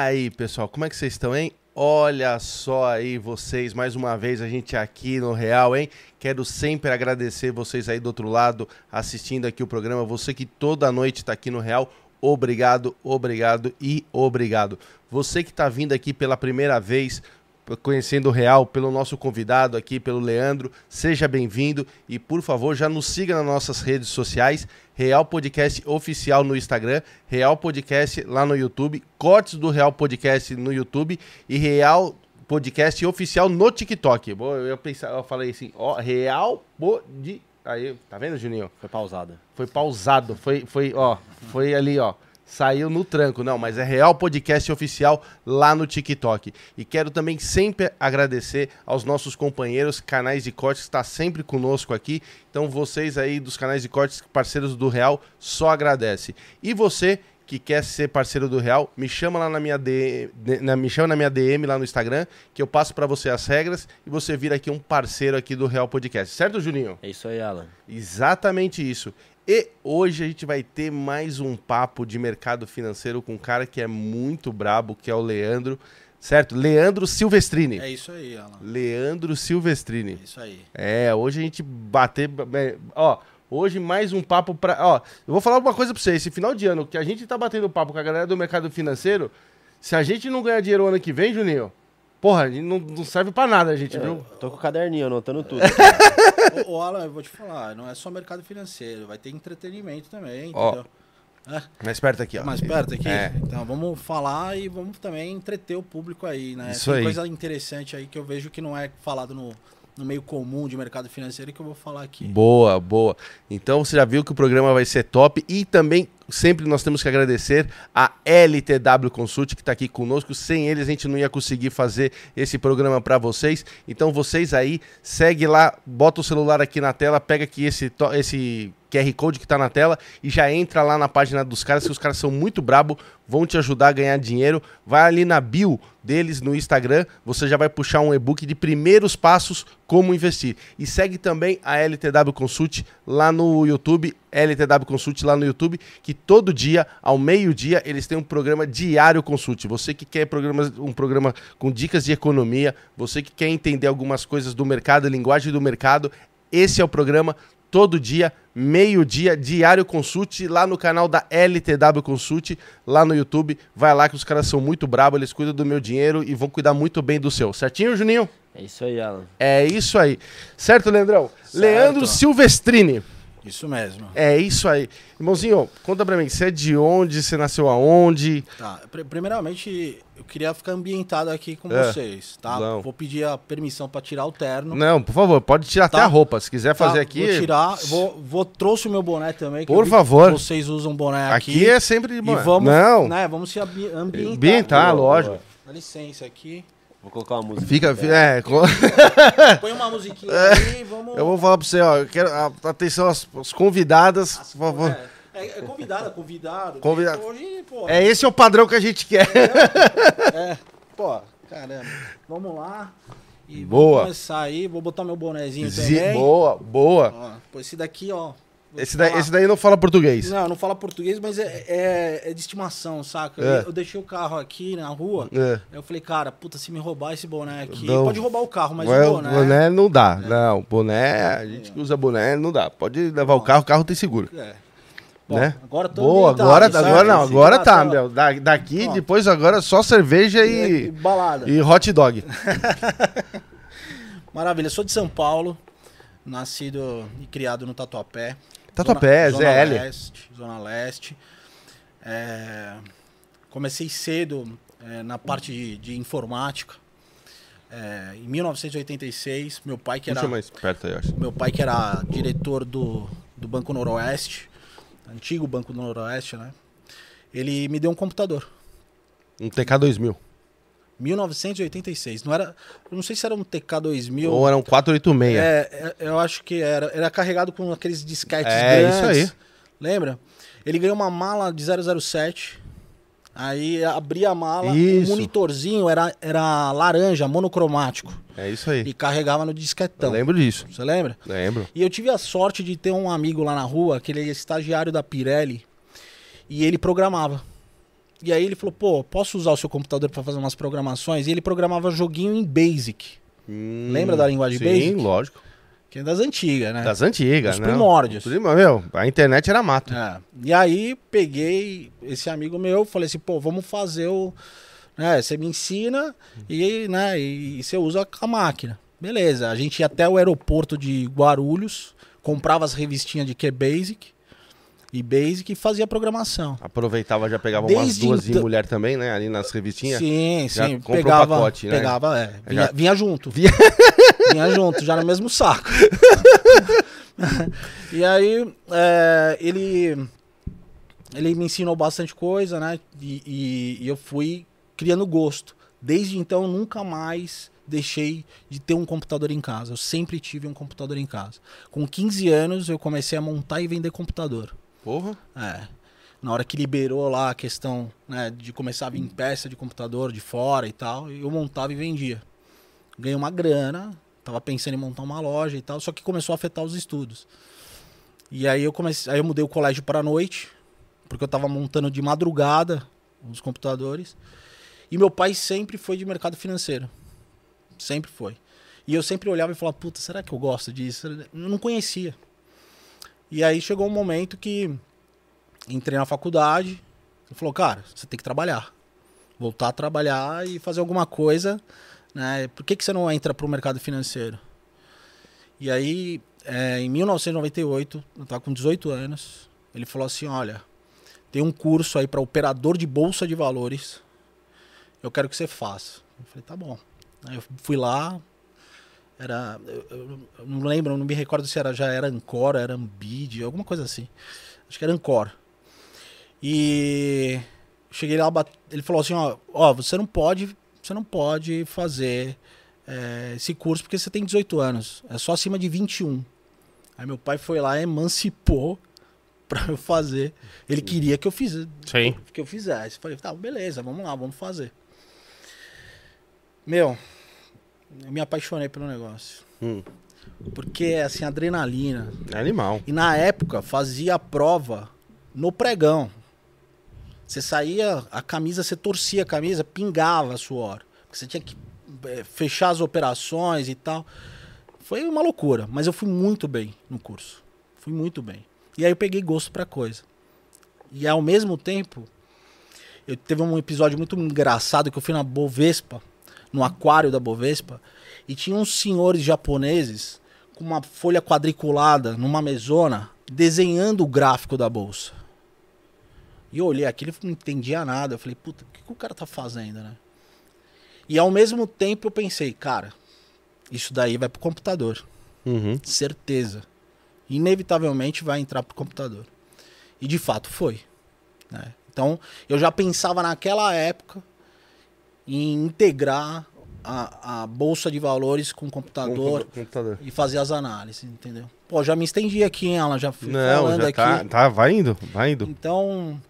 aí, pessoal, como é que vocês estão, hein? Olha só aí vocês, mais uma vez a gente aqui no Real, hein? Quero sempre agradecer vocês aí do outro lado assistindo aqui o programa, você que toda noite está aqui no Real. Obrigado, obrigado e obrigado. Você que está vindo aqui pela primeira vez, conhecendo o Real, pelo nosso convidado aqui, pelo Leandro, seja bem-vindo e por favor já nos siga nas nossas redes sociais, Real Podcast Oficial no Instagram, Real Podcast lá no YouTube, cortes do Real Podcast no YouTube e Real Podcast Oficial no TikTok. Bom, eu, pensava, eu falei assim, ó, Real Podcast. Aí, tá vendo, Juninho? Foi pausada. Foi pausado, foi, foi, ó, foi ali, ó. Saiu no tranco, não, mas é Real Podcast Oficial lá no TikTok. E quero também sempre agradecer aos nossos companheiros, canais de cortes, que está sempre conosco aqui. Então, vocês aí dos canais de cortes, parceiros do Real, só agradece. E você que quer ser parceiro do Real, me chama lá na minha DM, na, me chama na minha DM lá no Instagram, que eu passo para você as regras e você vira aqui um parceiro aqui do Real Podcast. Certo, Juninho? É isso aí, Alan. Exatamente isso. E hoje a gente vai ter mais um papo de mercado financeiro com um cara que é muito brabo, que é o Leandro, certo? Leandro Silvestrini. É isso aí, Alan. Leandro Silvestrini. É isso aí. É, hoje a gente bater, é, ó, hoje mais um papo pra, ó, eu vou falar uma coisa pra você, esse final de ano que a gente tá batendo papo com a galera do mercado financeiro, se a gente não ganhar dinheiro ano que vem, Juninho, Porra, não, não serve pra nada, gente, Eu viu? tô com o caderninho anotando tudo. Ô, ô, Alan, eu vou te falar, não é só mercado financeiro, vai ter entretenimento também, Ó, entendeu? É, Mais perto aqui, ó. mais perto aqui? É. Então vamos falar e vamos também entreter o público aí, né? Isso Tem aí. coisa interessante aí que eu vejo que não é falado no, no meio comum de mercado financeiro que eu vou falar aqui. Boa, boa. Então você já viu que o programa vai ser top e também sempre nós temos que agradecer a LTW Consult que está aqui conosco. Sem eles a gente não ia conseguir fazer esse programa para vocês. Então vocês aí segue lá, bota o celular aqui na tela, pega aqui esse esse QR Code que está na tela e já entra lá na página dos caras, que os caras são muito brabo, vão te ajudar a ganhar dinheiro. Vai ali na bio deles no Instagram, você já vai puxar um e-book de primeiros passos como investir. E segue também a LTW Consult lá no YouTube, LTW Consult lá no YouTube, que todo dia, ao meio-dia, eles têm um programa diário consult. Você que quer programas, um programa com dicas de economia, você que quer entender algumas coisas do mercado, linguagem do mercado, esse é o programa todo dia, meio-dia, diário consult, lá no canal da LTW Consult, lá no YouTube. Vai lá que os caras são muito bravos, eles cuidam do meu dinheiro e vão cuidar muito bem do seu. Certinho, Juninho? É isso aí, Alan. É isso aí. Certo, Leandrão? Certo. Leandro Silvestrini. Isso mesmo. É isso aí. Irmãozinho, conta pra mim, você é de onde? Você nasceu aonde? Tá, pr- primeiramente eu queria ficar ambientado aqui com É, vocês, tá? não. Vou pedir a permissão para tirar o terno. Não, por favor, pode tirar Tá. até a roupa. Se quiser Tá, fazer aqui. Vou tirar, vou, vou trouxe o meu boné também. Por favor. Vocês usam boné Aqui, aqui. é sempre. E bom. vamos, Não, né, vamos se ambi- ambientar. ambientar, lógico. Dá licença aqui. Vou colocar uma música. Fica. fi- É, co- Põe uma musiquinha aí, vamos. eu vou falar pra você, ó. Eu quero, a- atenção às, às convidadas, por favor. É, é, é convidada, convidado. Convidado. Hoje, pô. É, esse é o padrão que a gente quer. é, pô, caramba. Vamos lá. E Boa. Vamos começar aí. Vou botar meu bonezinho Zi- também. boa, boa. Ó, pô, esse daqui, ó. Esse daí, esse daí não fala português. Não, não fala português, mas é, é, é de estimação, saca? É. Eu, eu deixei o carro aqui na rua. É. Eu falei, cara, puta, se me roubar esse boné aqui. Não. Pode roubar o carro, mas o boné. boné não dá. Não, boné, a gente que usa boné não dá. Pode levar o carro, o carro tem seguro. É. Bom, né? Agora tô Boa, agora, agora não, agora tá, Sim, meu. Da- daqui, Ó. depois agora só cerveja E, e, balada. e hot dog. Maravilha, eu sou de São Paulo, nascido e criado no Tatuapé. Tatuapé, Zona, ZL. Zona Leste. Zona Leste. É, comecei cedo é, na parte de, de informática. É, em 1986, meu pai que era mais perto aí, eu acho. meu pai que era diretor do, do Banco Noroeste, antigo Banco do Noroeste, né? Ele me deu um computador. Um TK2000. 1986. Não era, eu não sei se era um TK2000. Ou era um 486. É, é, eu acho que era. Era carregado com aqueles disquetes É, grandes. isso aí. Lembra? Ele ganhou uma mala de 007. Aí abri a mala, Isso. o monitorzinho era, era laranja, monocromático. É isso aí. E carregava no Eu disquetão. lembro disso. Você lembra? Lembro. E eu tive a sorte de ter um amigo lá na rua, que ele é estagiário da Pirelli, e ele programava. E aí ele falou, pô, posso usar o seu computador pra fazer umas programações? E ele programava joguinho em Basic, Lembra da linguagem Sim, Basic? lógico. que é das antigas, né? Das antigas, Os né? primórdios. Prima- Meu, a internet era mato. É. E aí peguei esse amigo meu, falei assim, pô, vamos fazer o. Né, você me ensina e, né, e você usa a máquina. Beleza, a gente ia até o aeroporto de Guarulhos, comprava as revistinhas de QBasic e Basic e fazia programação. Aproveitava, já pegava umas Desde duas em então- mulher também, né? Ali nas revistinhas. Sim, sim. Pegava, pacote, né? pegava, é. Vinha, Já- vinha junto. Vinha- Vinha junto, já no mesmo saco. e aí, é, ele, ele me ensinou bastante coisa, né? E, e- e eu fui criando gosto. Desde então, eu nunca mais deixei de ter um computador em casa. Eu sempre tive um computador em casa. Com 15 anos, eu comecei a montar e vender computador. Porra. É. Na hora que liberou lá a questão né, de começar a vir peça de computador de fora e tal, eu montava e vendia. Ganhei uma grana, tava pensando em montar uma loja e tal, só que começou a afetar os estudos. E aí eu comecei, aí eu mudei o colégio para noite, porque eu tava montando de madrugada os computadores. E meu pai sempre foi de mercado financeiro. Sempre foi. E eu sempre olhava e falava, puta, será que eu gosto disso? Eu não conhecia. E aí chegou um momento que entrei na faculdade. Ele falou, cara, você tem que trabalhar. Voltar a trabalhar e fazer alguma coisa. Né? Por que, que você não entra para o mercado financeiro? E aí, é, em 1998, eu estava com 18 anos, ele falou assim, olha, tem um curso aí para operador de bolsa de valores. Eu quero que você faça. Eu falei, tá bom. Aí eu fui lá, era. Eu, eu- eu não lembro, não me recordo se era, já era Ancor, era Ambid, alguma coisa assim. Acho que era Ancor. E cheguei lá, ele falou assim, ó, ó, você não pode, você não pode fazer é, esse curso porque você tem 18 anos. É só acima de 21. Aí meu pai foi lá e emancipou pra eu fazer. Ele queria que eu fizesse, Sim. que eu fizesse. Falei, tá, beleza, vamos lá, vamos fazer. Meu, eu me apaixonei pelo negócio. Hum. Porque é assim, adrenalina. É animal. E na época fazia a prova no pregão. Você saía, a camisa, você torcia a camisa, pingava suor. Porque você tinha que eh, fechar as operações e tal. Foi uma loucura, mas eu fui muito bem no curso. Fui muito bem. E aí eu peguei gosto pra coisa. E ao mesmo tempo, eu teve um episódio muito engraçado que eu fui na Bovespa, no aquário da Bovespa, e tinha uns senhores japoneses com uma folha quadriculada numa mesona desenhando o gráfico da bolsa. E eu olhei aquilo e não entendia nada. Eu falei, puta, o que, que o cara tá fazendo, né? E ao mesmo tempo eu pensei, cara, isso daí vai pro computador. Uhum. Certeza. Inevitavelmente vai entrar pro computador. E de fato foi. né? Então eu já pensava naquela época em integrar a, a bolsa de valores com o computador Computador. e fazer as análises, entendeu? Pô, já me estendi aqui, hein, Alan? Já fui Não, falando já aqui. tá, tá. Vai indo, vai indo. Então,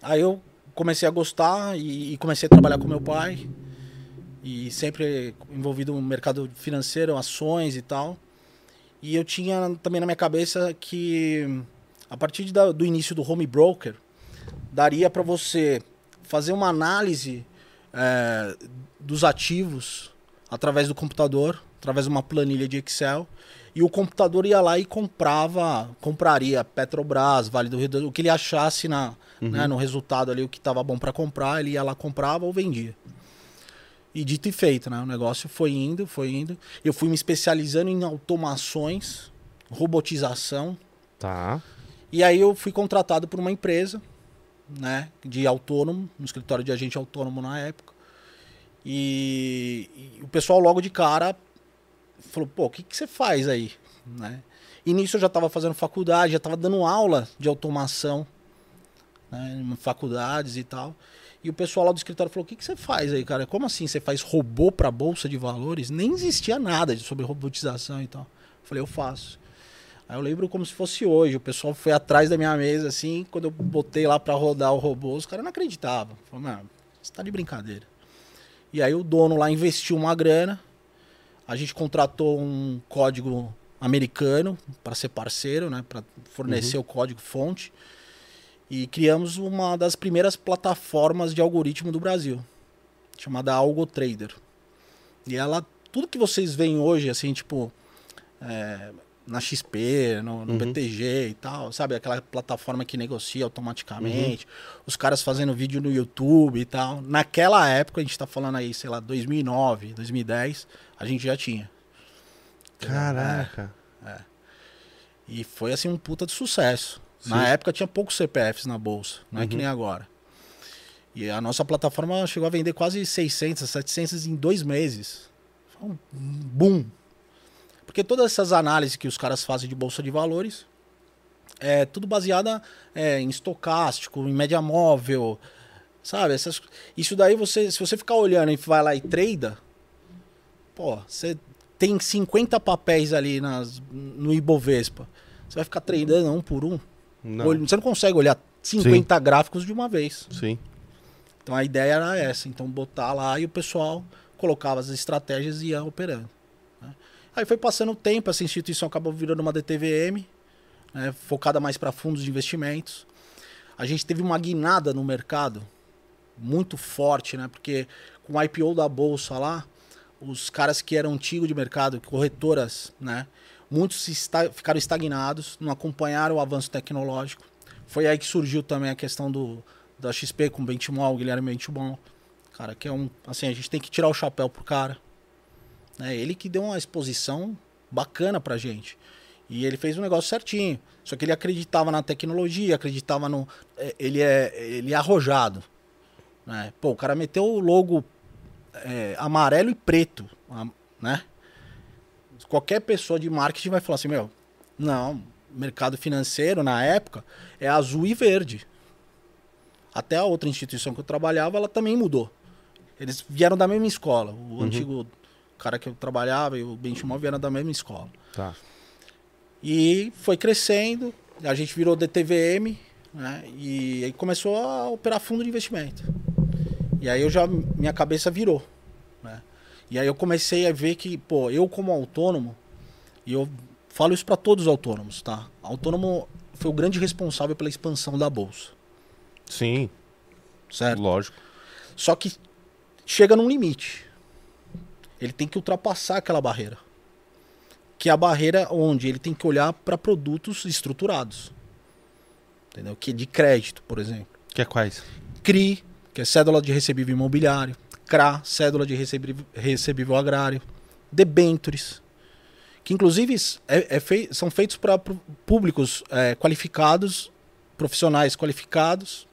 aí eu comecei a gostar e, e comecei a trabalhar com meu pai. E sempre envolvido no mercado financeiro, ações e tal. E eu tinha também na minha cabeça que a partir de do início do home broker, daria para você fazer uma análise é, dos ativos através do computador, através de uma planilha de Excel. E o computador ia lá e comprava, compraria Petrobras, Vale do Rio do o que ele achasse na, né, no resultado ali, o que estava bom para comprar, ele ia lá, comprava ou vendia. E dito e feito, né? O negócio foi indo, foi indo. Eu fui me especializando em automações, robotização. Tá. E aí eu fui contratado por uma empresa, né, de autônomo, no escritório de agente autônomo na época. E, e o pessoal logo de cara falou, pô, o que, que você faz aí? Né? E nisso eu já estava fazendo faculdade, já estava dando aula de automação né, em faculdades e tal. E o pessoal lá do escritório falou, o que, que você faz aí, cara? Como assim você faz robô para bolsa de valores? Nem existia nada sobre robotização e tal. Eu falei, eu faço. Aí eu lembro como se fosse hoje. O pessoal foi atrás da minha mesa, assim, quando eu botei lá pra rodar o robô, os caras não acreditavam. Falaram, mano, você tá de brincadeira. E aí o dono lá investiu uma grana. A gente contratou um código americano para ser parceiro, né, para fornecer o código fonte. E criamos uma das primeiras plataformas de algoritmo do Brasil, chamada AlgoTrader. E ela, tudo que vocês veem hoje, assim, tipo, é, na XP, no, no Uhum. BTG e tal, sabe? Aquela plataforma que negocia automaticamente, os caras fazendo vídeo no YouTube e tal. Naquela época, a gente tá falando aí, sei lá, 2009, 2010, a gente já tinha. Caraca. E foi assim um puta de sucesso. Na Sim. época tinha poucos CPFs na bolsa, não é que Uhum. nem agora. E a nossa plataforma chegou a vender quase 600, 700 em dois meses. Foi um boom. Porque todas essas análises que os caras fazem de bolsa de valores é tudo baseada é, em estocástico, em média móvel, sabe? Essas, isso daí você, se você ficar olhando e vai lá e trada, pô, você tem 50 papéis ali nas, no Ibovespa. Você vai ficar tradando um por um. Não. Você não consegue olhar 50 gráficos de uma vez. Sim. Então a ideia era essa. Então botar lá e o pessoal colocava as estratégias e ia operando. né? Aí foi passando o tempo, essa instituição acabou virando uma DTVM, né, focada mais para fundos de investimentos. A gente teve uma guinada no mercado muito forte, né? Porque com o IPO da bolsa lá, os caras que eram antigos de mercado, corretoras, né? Muitos se esta- ficaram estagnados, não acompanharam o avanço tecnológico. Foi aí que surgiu também a questão do, da XP com o Benchimol, o Guilherme Benchimol. Cara, que é um. Assim, a gente tem que tirar o chapéu pro cara. É ele que deu uma exposição bacana pra gente. E ele fez um negócio certinho. Só que ele acreditava na tecnologia, acreditava no. é, Ele é, ele é arrojado. Né? Pô, o cara meteu o logo é, amarelo e preto. Né? Qualquer pessoa de marketing vai falar assim: meu, não, mercado financeiro na época é azul e verde. Até a outra instituição que eu trabalhava, ela também mudou. Eles vieram da mesma escola. O antigo cara que eu trabalhava e o Benchimol vieram da mesma escola. Tá. E foi crescendo, a gente virou DTVM, né? E aí começou a operar fundo de investimento. E aí eu já minha cabeça virou, né? E aí eu comecei a ver que, pô, eu como autônomo, e eu falo isso para todos os autônomos, tá? Autônomo foi o grande responsável pela expansão da bolsa, Sim, certo? lógico. Só que chega num limite. Ele tem que ultrapassar aquela barreira. Que é a barreira onde ele tem que olhar para produtos estruturados. Entendeu? Que é de crédito, por exemplo. Que é quais? CRI, que é cédula de recebível imobiliário. CRA, cédula de recebível, recebível agrário. Debentures. Que inclusive é- é fei- são feitos para públicos é, qualificados, profissionais qualificados,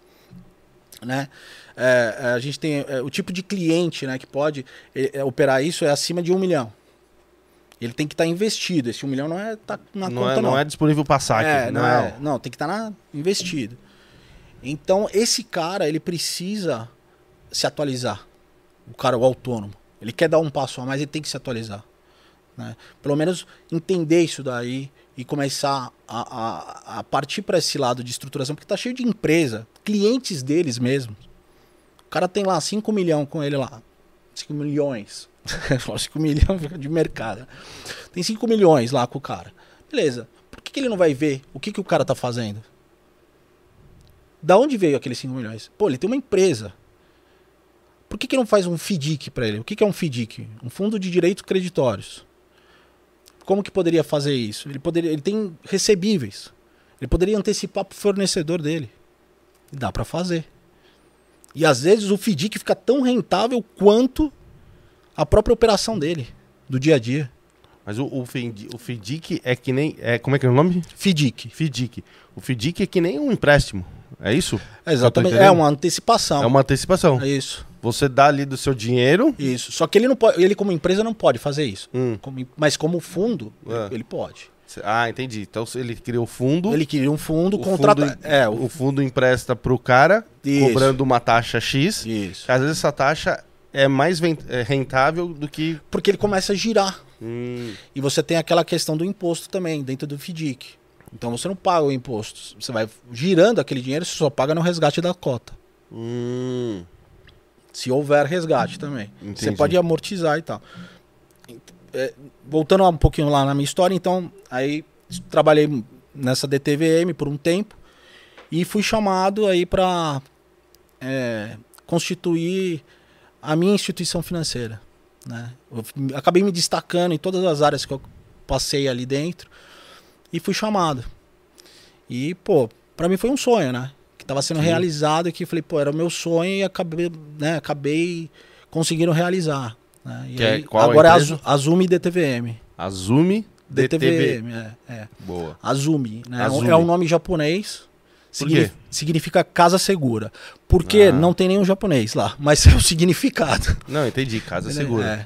né? É, é, a gente tem é, o tipo de cliente né, que pode é, é, operar isso é acima de um milhão. Ele tem que estar investido. Esse um milhão não é tá na não, conta, é, não é disponível para saque. é, não, não, é, não, tem que estar na, investido. Então, esse cara, ele precisa se atualizar. O cara, o autônomo. Ele quer dar um passo a mais, ele tem que se atualizar. Né? Pelo menos entender isso daí e começar a, a, a partir para esse lado de estruturação, porque tá cheio de empresa, clientes deles mesmos. O cara tem lá 5 milhões com ele lá. 5 milhões. 5 milhões de mercado. né? Tem 5 milhões lá com o cara. Beleza. Por que, que ele não vai ver o que, que o cara tá fazendo? Da onde veio aqueles 5 milhões? Pô, ele tem uma empresa. Por que, que não faz um FDIC para ele? O que, que é um FDIC? Um fundo de direitos creditórios. Como que poderia fazer isso? Ele, poderia, ele tem recebíveis. Ele poderia antecipar para o fornecedor dele. Dá para fazer. E às vezes o FDIC fica tão rentável quanto a própria operação dele, do dia a dia. Mas o, o, FIDIC, o FIDIC é que nem. É, como é que é o nome? FDIC. FIDIC. O FIDIC é que nem um empréstimo. É isso? É exatamente. É uma antecipação. É uma antecipação. É isso. Você dá ali do seu dinheiro. Isso. Só que ele não pode, ele como empresa não pode fazer isso. Hum. Como- mas como fundo, É. ele pode. Ah, entendi. Então ele cria o fundo. Ele cria um fundo, o contrata. fundo- é, o fundo empresta pro cara, Isso. cobrando uma taxa X. Isso. Às vezes essa taxa é mais é rentável do que. Porque ele começa a girar. Hum, E você tem aquela questão do imposto também, dentro do FDIC. Então você não paga o imposto. Você vai girando aquele dinheiro, você só paga no resgate da cota. hum, Se houver resgate também. Você Entendi. pode amortizar e tal. É, voltando um pouquinho lá na minha história, então, aí trabalhei nessa DTVM por um tempo e fui chamado aí para constituir a minha instituição financeira. Né? Eu acabei me destacando em todas as áreas que eu passei ali dentro e fui chamado. E, pô, para mim foi um sonho, né? Que estava sendo Sim. realizado e que falei, pô, era o meu sonho e acabei, né, acabei conseguindo realizar. Né? E Que é aí, qual a agora é a? Azu- Azumi DTVM. Azumi DTV. DTVM, é, é. Boa. Azumi, né? Azumi. É um nome japonês. Signi-? Significa casa segura. Porque Ah. não tem nenhum japonês lá, mas é o significado. Não, entendi. Casa segura. É,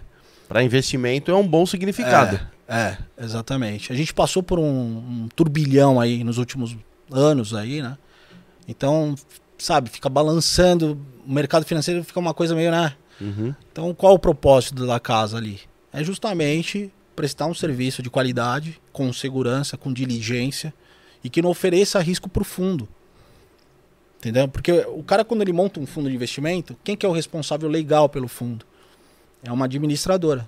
Para investimento é um bom significado. é, é, exatamente. A gente passou por um, um turbilhão aí nos últimos anos aí, né? Então, sabe, fica balançando. O mercado financeiro fica uma coisa meio, né? Uhum. Então, qual o propósito da casa ali? É justamente prestar um serviço de qualidade, com segurança, com diligência e que não ofereça risco para o fundo. Entendeu? Porque o cara, quando ele monta um fundo de investimento, quem que é o responsável legal pelo fundo? É uma administradora.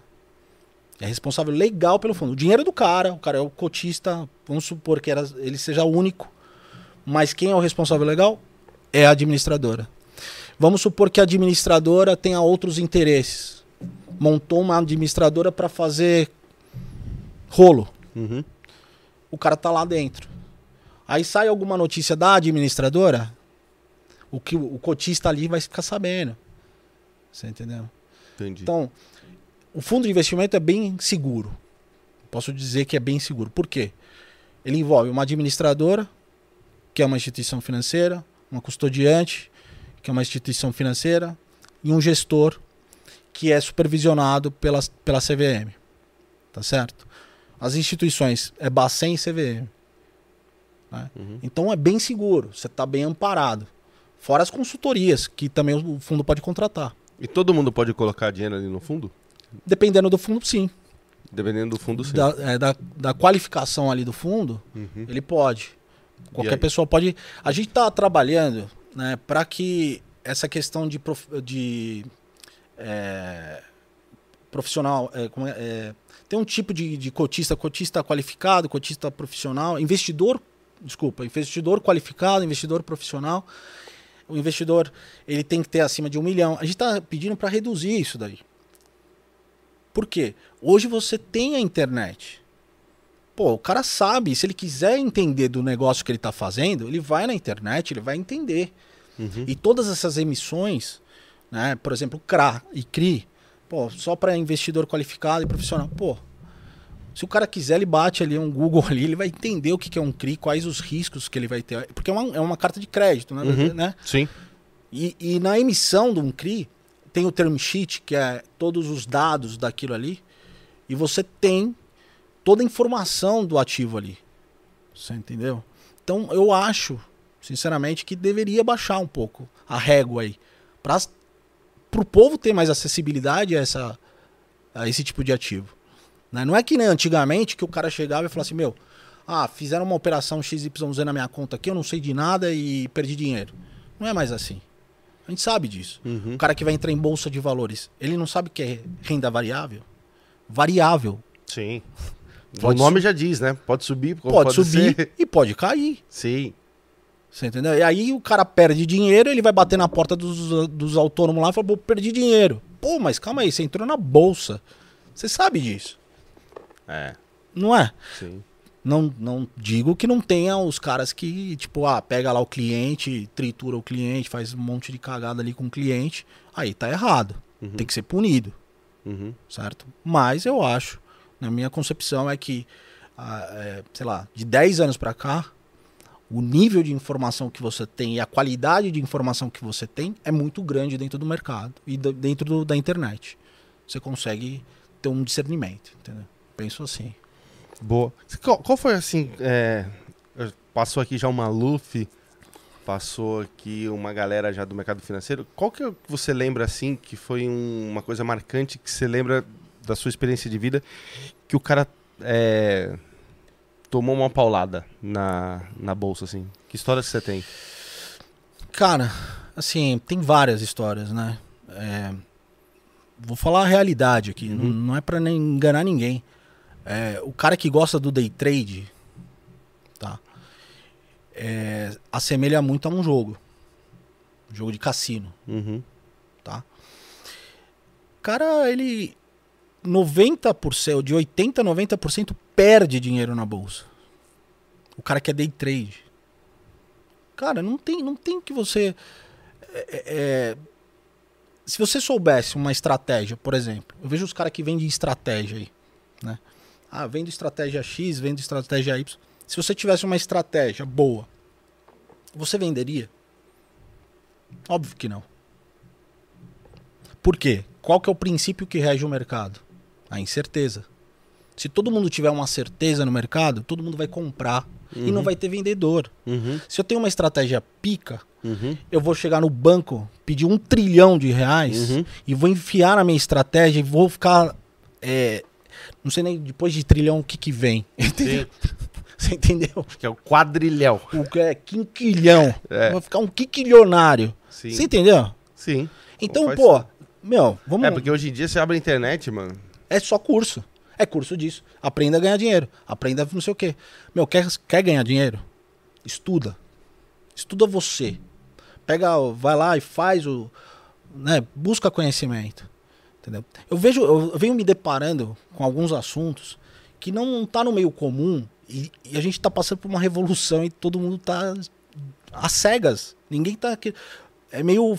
É responsável legal pelo fundo. O dinheiro é do cara, o cara é o cotista, vamos supor que era, ele seja único. Mas quem é o responsável legal? É a administradora. Vamos supor que a administradora tenha outros interesses. Montou uma administradora para fazer rolo. Uhum. O cara tá lá dentro. Aí sai alguma notícia da administradora, o que o cotista ali vai ficar sabendo. Você entendeu? Entendi. Então, o fundo de investimento é bem seguro. Posso dizer que é bem seguro. Por quê? Ele envolve uma administradora, que é uma instituição financeira, uma custodiante, que é uma instituição financeira, e um gestor, que é supervisionado pela, pela CVM. Tá certo? As instituições é Bacen e CVM. né? Uhum. Então é bem seguro, você está bem amparado. Fora as consultorias, que também o fundo pode contratar. E todo mundo pode colocar dinheiro ali no fundo? Dependendo do fundo, sim. Dependendo do fundo, sim. Da, é, da, da qualificação ali do fundo, Uhum. ele pode. Qualquer pessoa pode. A gente está trabalhando né, para que essa questão de, prof- de é, profissional. é, é, é, tem um tipo de, de cotista, cotista qualificado, cotista profissional, investidor, desculpa, investidor qualificado, investidor profissional. O investidor ele tem que ter acima de um milhão. A gente está pedindo para reduzir isso daí. Por quê? Hoje você tem a internet. Pô, o cara sabe, se ele quiser entender do negócio que ele está fazendo, ele vai na internet, ele vai entender. Uhum. E todas essas emissões, né, por exemplo, CRA e CRI, pô, só para investidor qualificado e profissional. Pô, se o cara quiser, ele bate ali um Google ali, ele vai entender o que é um CRI, quais os riscos que ele vai ter. Porque é uma, é uma carta de crédito, né? Uhum. né? Sim. E, e na emissão de um CRI, tem o term sheet, que é todos os dados daquilo ali, e você tem toda a informação do ativo ali. Você entendeu? Então eu acho, sinceramente, que deveria baixar um pouco a régua aí. Para o povo ter mais acessibilidade a, essa, a esse tipo de ativo. Né? Não é que nem antigamente que o cara chegava e falava assim, meu, ah, fizeram uma operação XYZ na minha conta aqui, eu não sei de nada e perdi dinheiro. Não é mais assim. A gente sabe disso. Uhum. O cara que vai entrar em bolsa de valores, ele não sabe o que é renda variável? Variável. Sim. Pode o nome já diz, né? Pode subir, como Pode, subir ser. e pode cair. Sim. Você entendeu? E aí o cara perde dinheiro, ele vai bater na porta dos, dos autônomos lá e fala, pô, perdi dinheiro. Pô, mas calma aí, você entrou na bolsa. Você sabe disso, É, não é? sim. Não, não digo que não tenha os caras que, tipo, ah, pega lá o cliente, tritura o cliente, faz um monte de cagada ali com o cliente. Aí tá errado. Uhum. Tem que ser punido. Uhum. certo? Mas eu acho, na minha concepção, é que, ah, é, sei lá, de 10 anos para cá, o nível de informação que você tem e a qualidade de informação que você tem é muito grande dentro do mercado e da- dentro do- da internet. Você consegue ter um discernimento, entendeu? Penso assim. Boa. Qual, qual foi assim? é, passou aqui já o Maluf, passou aqui uma galera já do mercado financeiro. Qual que é você lembra assim que foi um- uma coisa marcante que você lembra da sua experiência de vida que o cara é, tomou uma paulada na, na bolsa, assim? Que histórias que você tem? Cara, assim, tem várias histórias, né? É, vou falar a realidade aqui, não, não é pra nem enganar ninguém. É, o cara que gosta do day trade, tá? É, assemelha muito a um jogo. Um jogo de cassino. Uhum. tá? O cara, ele 90%, de 80 a 90% perde dinheiro na bolsa. O cara que é day trade. Cara, não tem, não tem que você é, é, se você soubesse uma estratégia, por exemplo, eu vejo os caras que vendem estratégia aí, né? Ah, vendo estratégia X, vendo estratégia Y. Se você tivesse uma estratégia boa, você venderia? Óbvio que não. Por quê? Qual que é o princípio que rege o mercado? A incerteza. Se todo mundo tiver uma certeza no mercado, todo mundo vai comprar e não vai ter vendedor. Uhum. Se eu tenho uma estratégia pica, Uhum. eu vou chegar no banco, pedir um trilhão de reais Uhum. e vou enfiar na minha estratégia e vou ficar. é, não sei nem depois de trilhão o que, que vem. Entendeu? Você entendeu? Que é o quadrilhão. O que é quinquilhão. É. Vai ficar um quinquilionário. Sim. Você entendeu? Sim. Então, pô, meu, vamos. É, porque hoje em dia você abre a internet, mano. É só curso. É curso disso. Aprenda a ganhar dinheiro. Aprenda não sei o quê. Meu, quer, quer ganhar dinheiro? Estuda. Estuda você. Pega, vai lá e faz o. Né, busca conhecimento. Entendeu? Eu vejo, eu venho me deparando com alguns assuntos que não tá no meio comum e, e a gente tá passando por uma revolução e todo mundo tá às cegas. Ninguém tá aqui. É meio.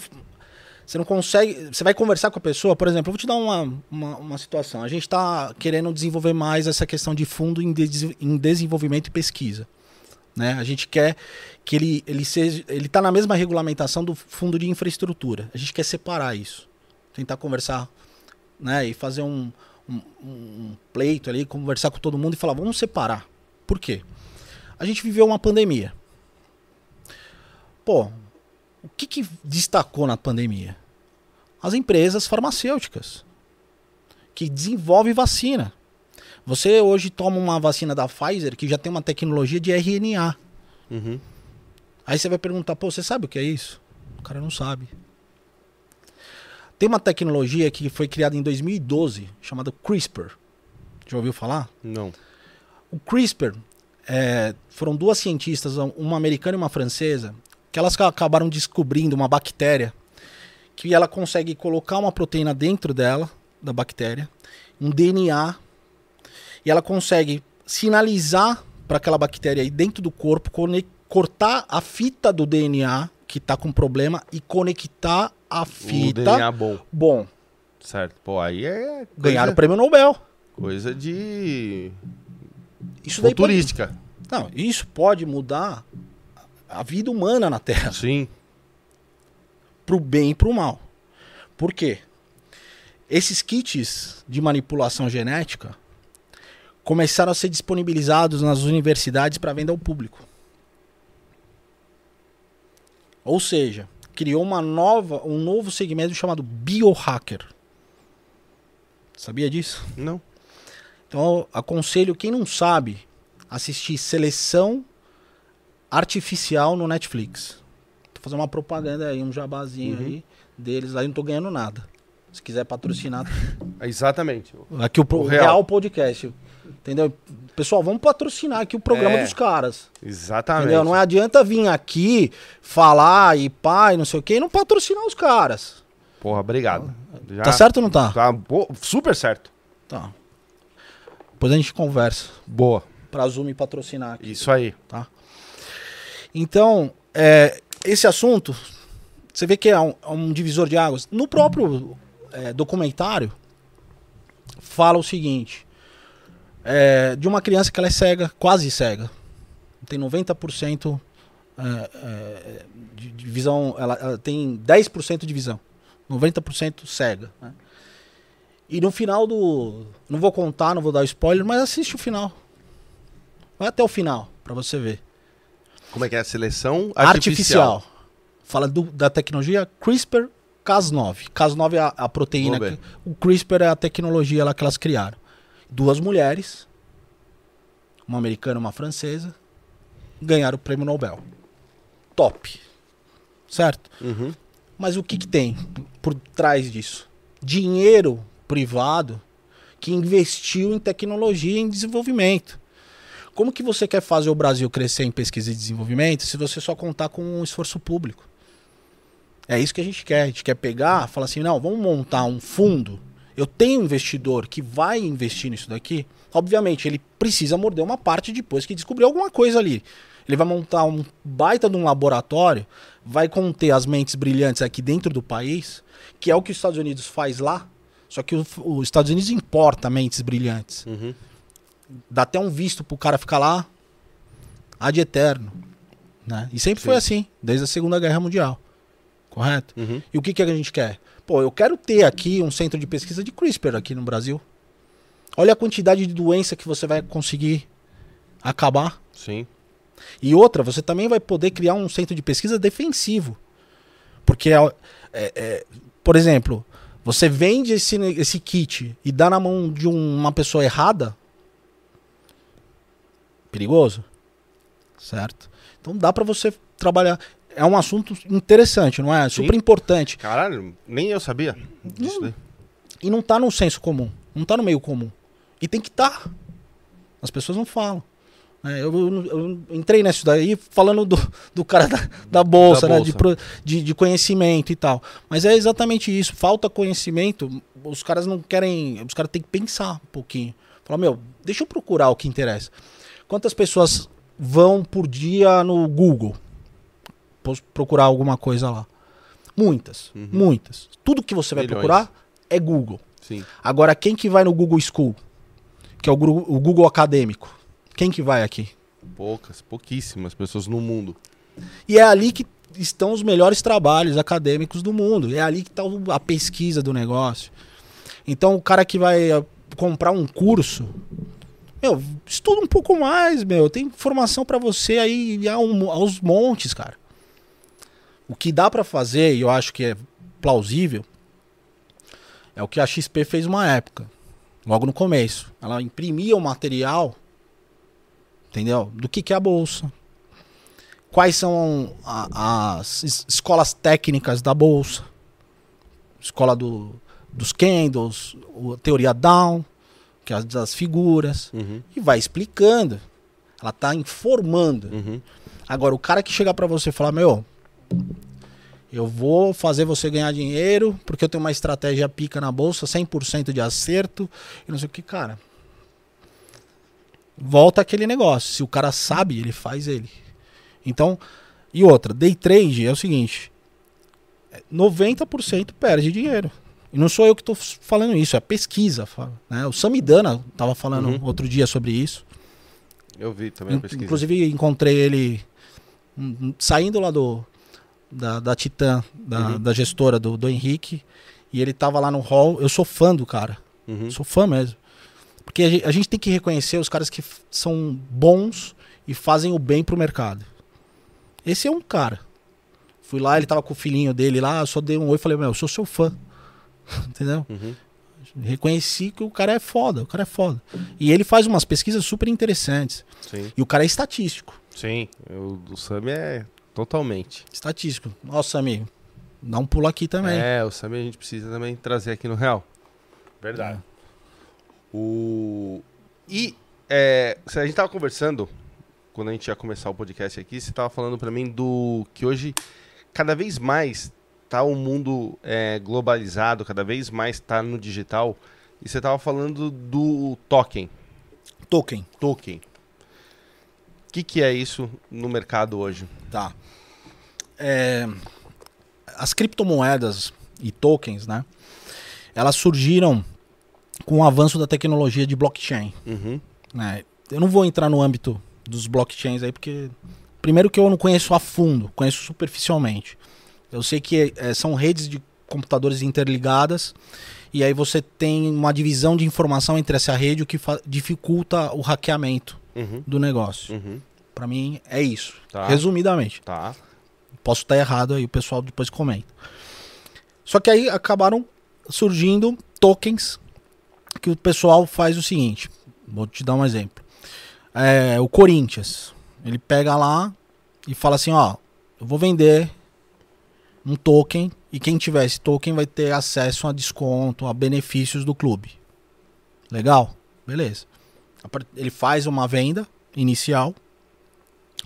Você não consegue. Você vai conversar com a pessoa, por exemplo, eu vou te dar uma, uma, uma situação. A gente está querendo desenvolver mais essa questão de fundo em, des- em desenvolvimento e pesquisa. Né? A gente quer que ele, ele seja. Ele está na mesma regulamentação do fundo de infraestrutura. A gente quer separar isso. Tentar conversar né? e fazer um, um, um pleito ali, conversar com todo mundo e falar, vamos separar. Por quê? A gente viveu uma pandemia. Pô, o que, que destacou na pandemia? As empresas farmacêuticas que desenvolvem vacina. Você hoje toma uma vacina da Pfizer que já tem uma tecnologia de RNA. Uhum. Aí você vai perguntar, pô, você sabe o que é isso? O cara não sabe. Tem uma tecnologia que foi criada em 2012 chamada CRISPR. Já ouviu falar? Não. O CRISPR é, foram duas cientistas, uma americana e uma francesa, que elas ca- acabaram descobrindo uma bactéria que ela consegue colocar uma proteína dentro dela, da bactéria, um DNA, e ela consegue sinalizar para aquela bactéria aí dentro do corpo, cortar a fita do DNA que está com problema e conectar a O fita. DNA bom. Bom, Certo. Pô, aí é coisa, ganharam o prêmio Nobel. coisa de Isso daí pode, futurística. não, isso pode mudar a vida humana na Terra. Sim. pro bem e pro mal. Por quê? Esses kits de manipulação genética começaram a ser disponibilizados nas universidades para venda ao público. Ou seja, criou uma nova, um novo segmento chamado biohacker. Sabia disso? Não. Então, eu aconselho quem não sabe assistir Seleção Artificial no Netflix. Tô fazendo uma propaganda aí, um jabazinho Uhum. aí deles, aí não tô ganhando nada. Se quiser patrocinar, Exatamente. aqui o, O o real. real. Podcast. Entendeu? Pessoal, vamos patrocinar aqui o programa É. dos caras. Exatamente. Entendeu? Não é adianta vir aqui falar e pai, não sei o quê, e não patrocinar os caras. Porra, obrigado. Já Tá certo ou não tá? Tá super certo. Tá. Depois a gente conversa. Boa. Pra Zoom me patrocinar aqui. Isso aí. Então, é, esse assunto, você vê que é um, é um divisor de águas. No próprio é, documentário, fala o seguinte: é, de uma criança que ela é cega, quase cega, tem 90% é, é, de, de visão, ela, ela tem 10% de visão, 90% cega. né? E no final do. Não vou contar, não vou dar spoiler, mas assiste o final. Vai até o final, pra você ver. Como é que é a seleção artificial. artificial? Fala do- da tecnologia CRISPR-Cas9. Cas9 é a, a proteína. Que- o CRISPR é a tecnologia lá que elas criaram. duas mulheres, uma americana e uma francesa, ganharam o prêmio Nobel. Top. Certo? Uhum. Mas o que, que tem por trás disso? Dinheiro privado que investiu em tecnologia e em desenvolvimento. Como que você quer fazer o Brasil crescer em pesquisa e desenvolvimento se você só contar com um esforço público? É isso que a gente quer. A gente quer pegar, falar assim, não, vamos montar um fundo. Eu tenho um investidor que vai investir nisso daqui. Obviamente, ele precisa morder uma parte depois que descobrir alguma coisa ali. Ele vai montar um baita de um laboratório, vai conter as mentes brilhantes aqui dentro do país, que é o que os Estados Unidos faz lá. Só que os Estados Unidos importa mentes brilhantes. Uhum. Dá até um visto pro cara ficar lá ad eterno. Né? E sempre foi assim, desde a Segunda Guerra Mundial. Correto? Uhum. E o que, que a gente quer? Pô, eu quero ter aqui um centro de pesquisa de CRISPR aqui no Brasil. Olha a quantidade de doença que você vai conseguir acabar. Sim. E outra, você também vai poder criar um centro de pesquisa defensivo. Porque, é, é, é, por exemplo, você vende esse, esse kit e dá na mão de um- uma pessoa errada, perigoso. Certo? Então dá pra você trabalhar. É um assunto interessante, não é? Sim. Super importante. Caralho, nem eu sabia disso daí. E não tá no senso comum. Não tá no meio comum. E tem que estar. Tá. As pessoas não falam. É, eu, eu- eu entrei nisso daí falando do, do cara da, da bolsa, Da né? bolsa. De, de, de conhecimento e tal. Mas é exatamente isso. Falta conhecimento. Os caras não querem. Os caras têm que pensar um pouquinho. Falar, meu, deixa eu procurar o que interessa. Quantas pessoas vão por dia no Google procurar alguma coisa lá? Muitas. Uhum. Muitas. Tudo que você vai Milhões. procurar é Google. Sim. Agora, quem que vai no Google School? Que é o, o Google acadêmico. Quem que vai aqui? Poucas, pouquíssimas pessoas no mundo. E é ali que estão os melhores trabalhos acadêmicos do mundo. É ali que está a pesquisa do negócio. Então, o cara que vai eh, comprar um curso, meu, estuda um pouco mais, meu. Tem informação para você aí a aos montes, cara. O que dá para fazer, e eu acho que é plausível, é o que a XP fez uma época, logo no começo. Ela imprimia o material, entendeu? Do que, que é a bolsa. Quais são a- as es- escolas técnicas da bolsa? Escola do, dos candles, o- teoria Down, que as das figuras, Uhum. e vai explicando. Ela tá informando. Uhum. Agora, o cara que chegar pra você e falar, meu, eu vou fazer você ganhar dinheiro porque eu tenho uma estratégia pica na bolsa, 100% de acerto, e não sei o que, cara. Volta aquele negócio. Se o cara sabe, ele faz ele. Então, e outra, day trade é o seguinte: é, 90% perde dinheiro. E não sou eu que f- falando isso, é pesquisa. Né? O Samidana tava falando Uhum. outro dia sobre isso. Eu vi também a pesquisa. Inclusive, encontrei ele hum, hum, saindo lá do da, da Titã, da, Uhum. da gestora do, do Henrique. E ele tava lá no hall. Eu sou fã do cara. Uhum. Sou fã mesmo. Porque a gente, a gente tem que reconhecer os caras que são bons e fazem o bem pro mercado. Esse é um cara. Fui lá, ele tava com o filhinho dele lá, só dei um oi e falei, meu, eu sou seu fã. Entendeu? Uhum. Reconheci que o cara é foda, o cara é foda. E ele faz umas pesquisas super interessantes. Sim. E o cara é estatístico. Sim. O do Sami é totalmente. Estatístico. Nossa, amigo. Dá um pulo aqui também. É, o Sami a gente precisa também trazer aqui no Real. Verdade. O... E é, a gente tava conversando, quando a gente ia começar o podcast aqui, você tava falando pra mim do que hoje, cada vez mais, tá o mundo é, globalizado, cada vez mais tá no digital. E você tava falando do token. Token. Token. O que, que é isso no mercado hoje? Tá. É, as criptomoedas e tokens, né? Elas surgiram com o avanço da tecnologia de blockchain. Uhum. né? Eu não vou entrar no âmbito dos blockchains aí, porque. Primeiro que eu não conheço a fundo, conheço superficialmente. Eu sei que eh, são redes de computadores interligadas, e aí você tem uma divisão de informação entre essa rede, o que dificulta o hackeamento Uhum. do negócio. Uhum. Pra mim é isso, Tá. resumidamente. Tá. Posso estar errado aí, o pessoal depois comenta. Só que aí acabaram surgindo tokens que o pessoal faz o seguinte. Vou te dar um exemplo. É, o Corinthians. Ele pega lá e fala assim, ó, eu vou vender um token e quem tiver esse token vai ter acesso a desconto, a benefícios do clube. Legal? Beleza. Ele faz uma venda inicial,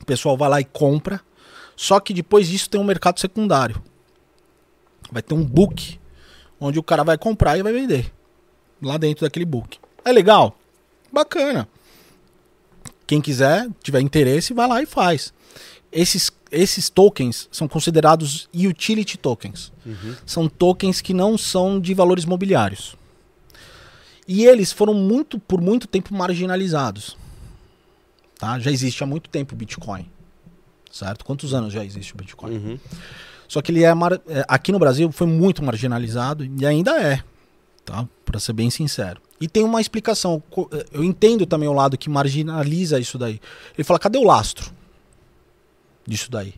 o pessoal vai lá e compra, só que depois disso tem um mercado secundário. Vai ter um book onde o cara vai comprar e vai vender lá dentro daquele book. É legal? Bacana. Quem quiser, tiver interesse, vai lá e faz. Esses, esses tokens são considerados utility tokens. São tokens que não são de valores mobiliários. E eles foram muito por muito tempo marginalizados. Tá? Já existe há muito tempo o Bitcoin. Certo? Quantos anos já existe o Bitcoin? Uhum. Só que ele é, é, aqui no Brasil foi muito marginalizado e ainda é, tá? Para ser bem sincero. E tem uma explicação. Eh, Eu entendo também o lado que marginaliza isso daí. Ele fala: cadê o lastro disso daí?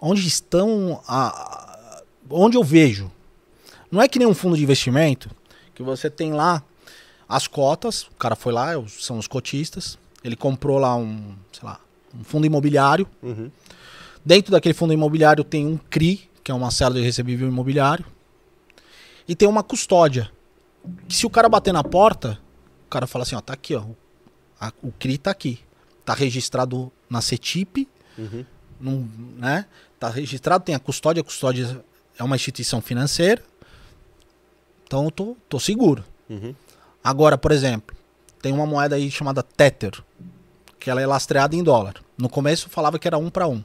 Onde estão a, onde eu vejo? Não é que nem um fundo de investimento que você tem lá as cotas, o cara foi lá, os- são os cotistas, ele comprou lá um, sei lá, um fundo imobiliário Uhum. Dentro daquele fundo imobiliário tem um CRI, que é uma célula de recebível imobiliário, e tem uma custódia. Que se o cara bater na porta, o cara fala assim, ó, tá aqui, ó. a- o CRI tá aqui. Tá registrado na CETIP, Uhum. num, né? Tá registrado, tem a custódia, a custódia é uma instituição financeira. Então eu tô, tô seguro. Uhum. Agora, por exemplo, tem uma moeda aí chamada Tether, que ela é lastreada em dólar. No começo falava que era um para um.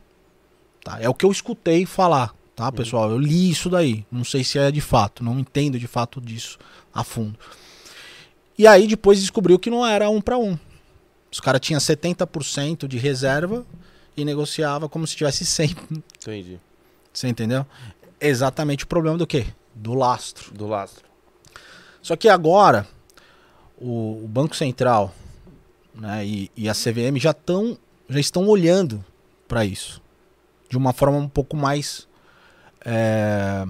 Tá? É o que eu escutei falar, tá, pessoal? Eu li isso daí. Não sei se é de fato, não entendo de fato disso a fundo. E aí depois descobriu que não era um para um. Os caras tinham 70% de reserva e negociava como se tivesse 100. Entendi. Você entendeu? Exatamente o problema do quê? Do lastro. Do lastro. Só que agora o, o Banco Central né, e, e a CVM já, tão, já estão olhando para isso de uma forma um pouco mais é,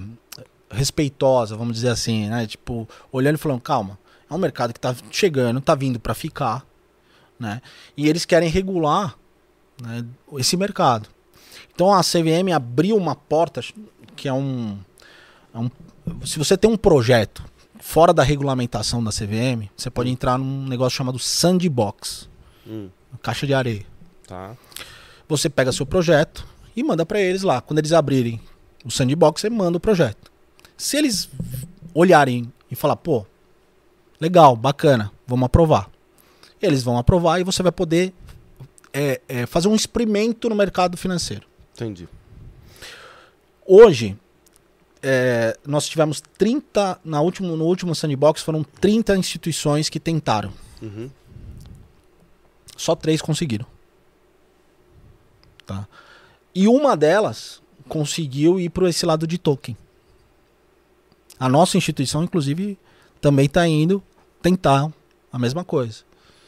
respeitosa, vamos dizer assim, né? Tipo, olhando e falando, calma, é um mercado que está chegando, está vindo para ficar, né? E eles querem regular né, esse mercado. Então a CVM abriu uma porta que é um, é um se você tem um projeto fora da regulamentação da CVM, você pode entrar num negócio chamado sandbox, Hum. caixa de areia. Tá. Você pega seu projeto e manda para eles lá. Quando eles abrirem o sandbox, você manda o projeto. Se eles olharem e falar, pô, legal, bacana, vamos aprovar. Eles vão aprovar e você vai poder é, é, fazer um experimento no mercado financeiro. Entendi. Hoje, é, nós tivemos 30, na último, no último sandbox foram 30 instituições que tentaram. Uhum. Só três conseguiram. Tá? E uma delas conseguiu ir para esse lado de token. A nossa instituição, inclusive, também está indo tentar a mesma coisa.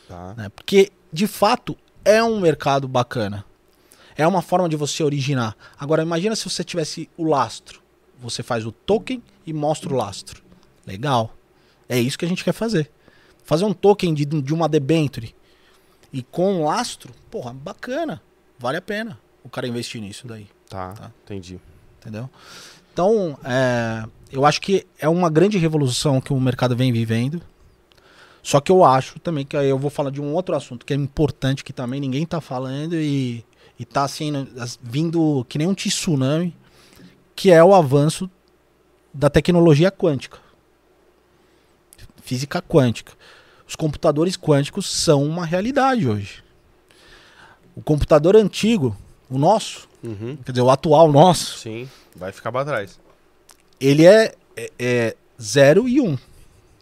Tá. né? Porque, de fato, é um mercado bacana. É uma forma de você originar. Agora, imagina se você tivesse o lastro. Você faz o token e mostra o lastro. Legal. É isso que a gente quer fazer. Fazer um token de, de uma debenture e com lastro, porra, bacana. Vale a pena o cara investir nisso daí. Tá. Tá. Entendi. Entendeu? Então, é, eu acho que é uma grande revolução que o mercado vem vivendo. Só que eu acho também que aí eu vou falar de um outro assunto que é importante que também ninguém tá falando e, e tá assim, né, vindo que nem um tsunami, que é o avanço da tecnologia quântica. Física quântica. Os computadores quânticos são uma realidade hoje. O computador antigo, o nosso, Uhum. quer dizer, o atual nosso, Sim. Vai ficar pra trás. ele é, é, é 0 e 1. Um.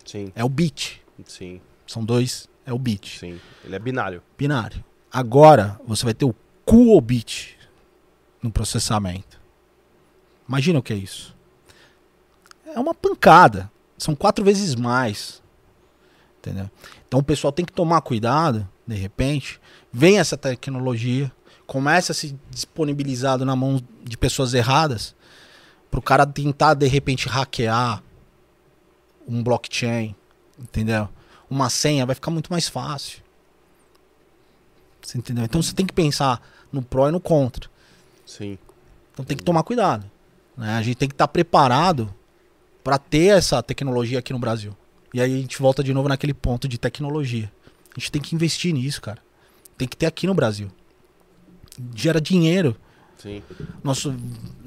Sim. É o bit. Sim. São dois, é o bit. Sim. Ele é binário. Binário. Agora você vai ter o qubit no processamento. Imagina o que é isso. É uma pancada. São quatro vezes mais. Entendeu? Então o pessoal tem que tomar cuidado, de repente. Vem essa tecnologia, começa a se disponibilizado na mão de pessoas erradas, para o cara tentar de repente hackear um blockchain, Entendeu? Uma senha vai ficar muito mais fácil. Você entendeu? Então você tem que pensar no pró e no contra. Sim. Então tem que tomar cuidado. né? A gente tem que estar preparado para ter essa tecnologia aqui no Brasil. E aí a gente volta de novo naquele ponto de tecnologia. A gente tem que investir nisso, cara. Tem que ter aqui no Brasil. Gera dinheiro. Sim. Nós,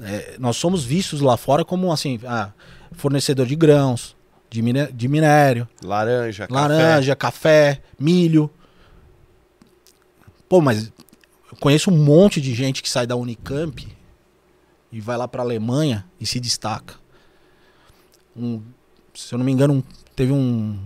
é, nós somos vistos lá fora como assim, ah, fornecedor de grãos, de, miné- de minério, Laranja, café. laranja, café, milho. Pô, mas eu conheço um monte de gente que sai da Unicamp e vai lá pra Alemanha e se destaca. Um- se eu não me engano, um- teve um,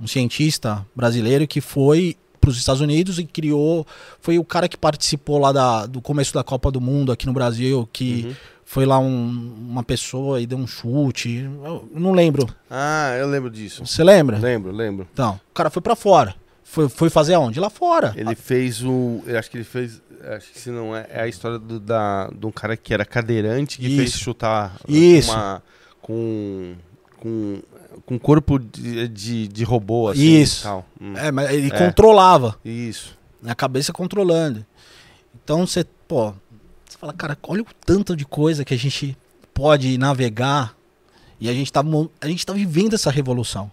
um cientista brasileiro que foi para os Estados Unidos e criou. Foi o cara que participou lá da- do começo da Copa do Mundo aqui no Brasil, que Uhum. Foi lá um- uma pessoa e deu um chute. Eu não lembro. Ah, eu lembro disso. Você lembra? Lembro, lembro. Então, o cara foi pra fora. Foi, foi fazer aonde? Lá fora. Ele fez o. Eu acho que ele fez. Acho que se não é. É a história do, da, de um cara que era cadeirante que fez Isso. chutar Isso. uma- com. Com. Com corpo de, de, de robô, assim. Isso. Hum. É, mas ele É. controlava. Isso. A cabeça controlando. Então você, pô, você fala, cara, olha o tanto de coisa que a gente pode navegar e a gente tá, mo- a gente tá vivendo essa revolução.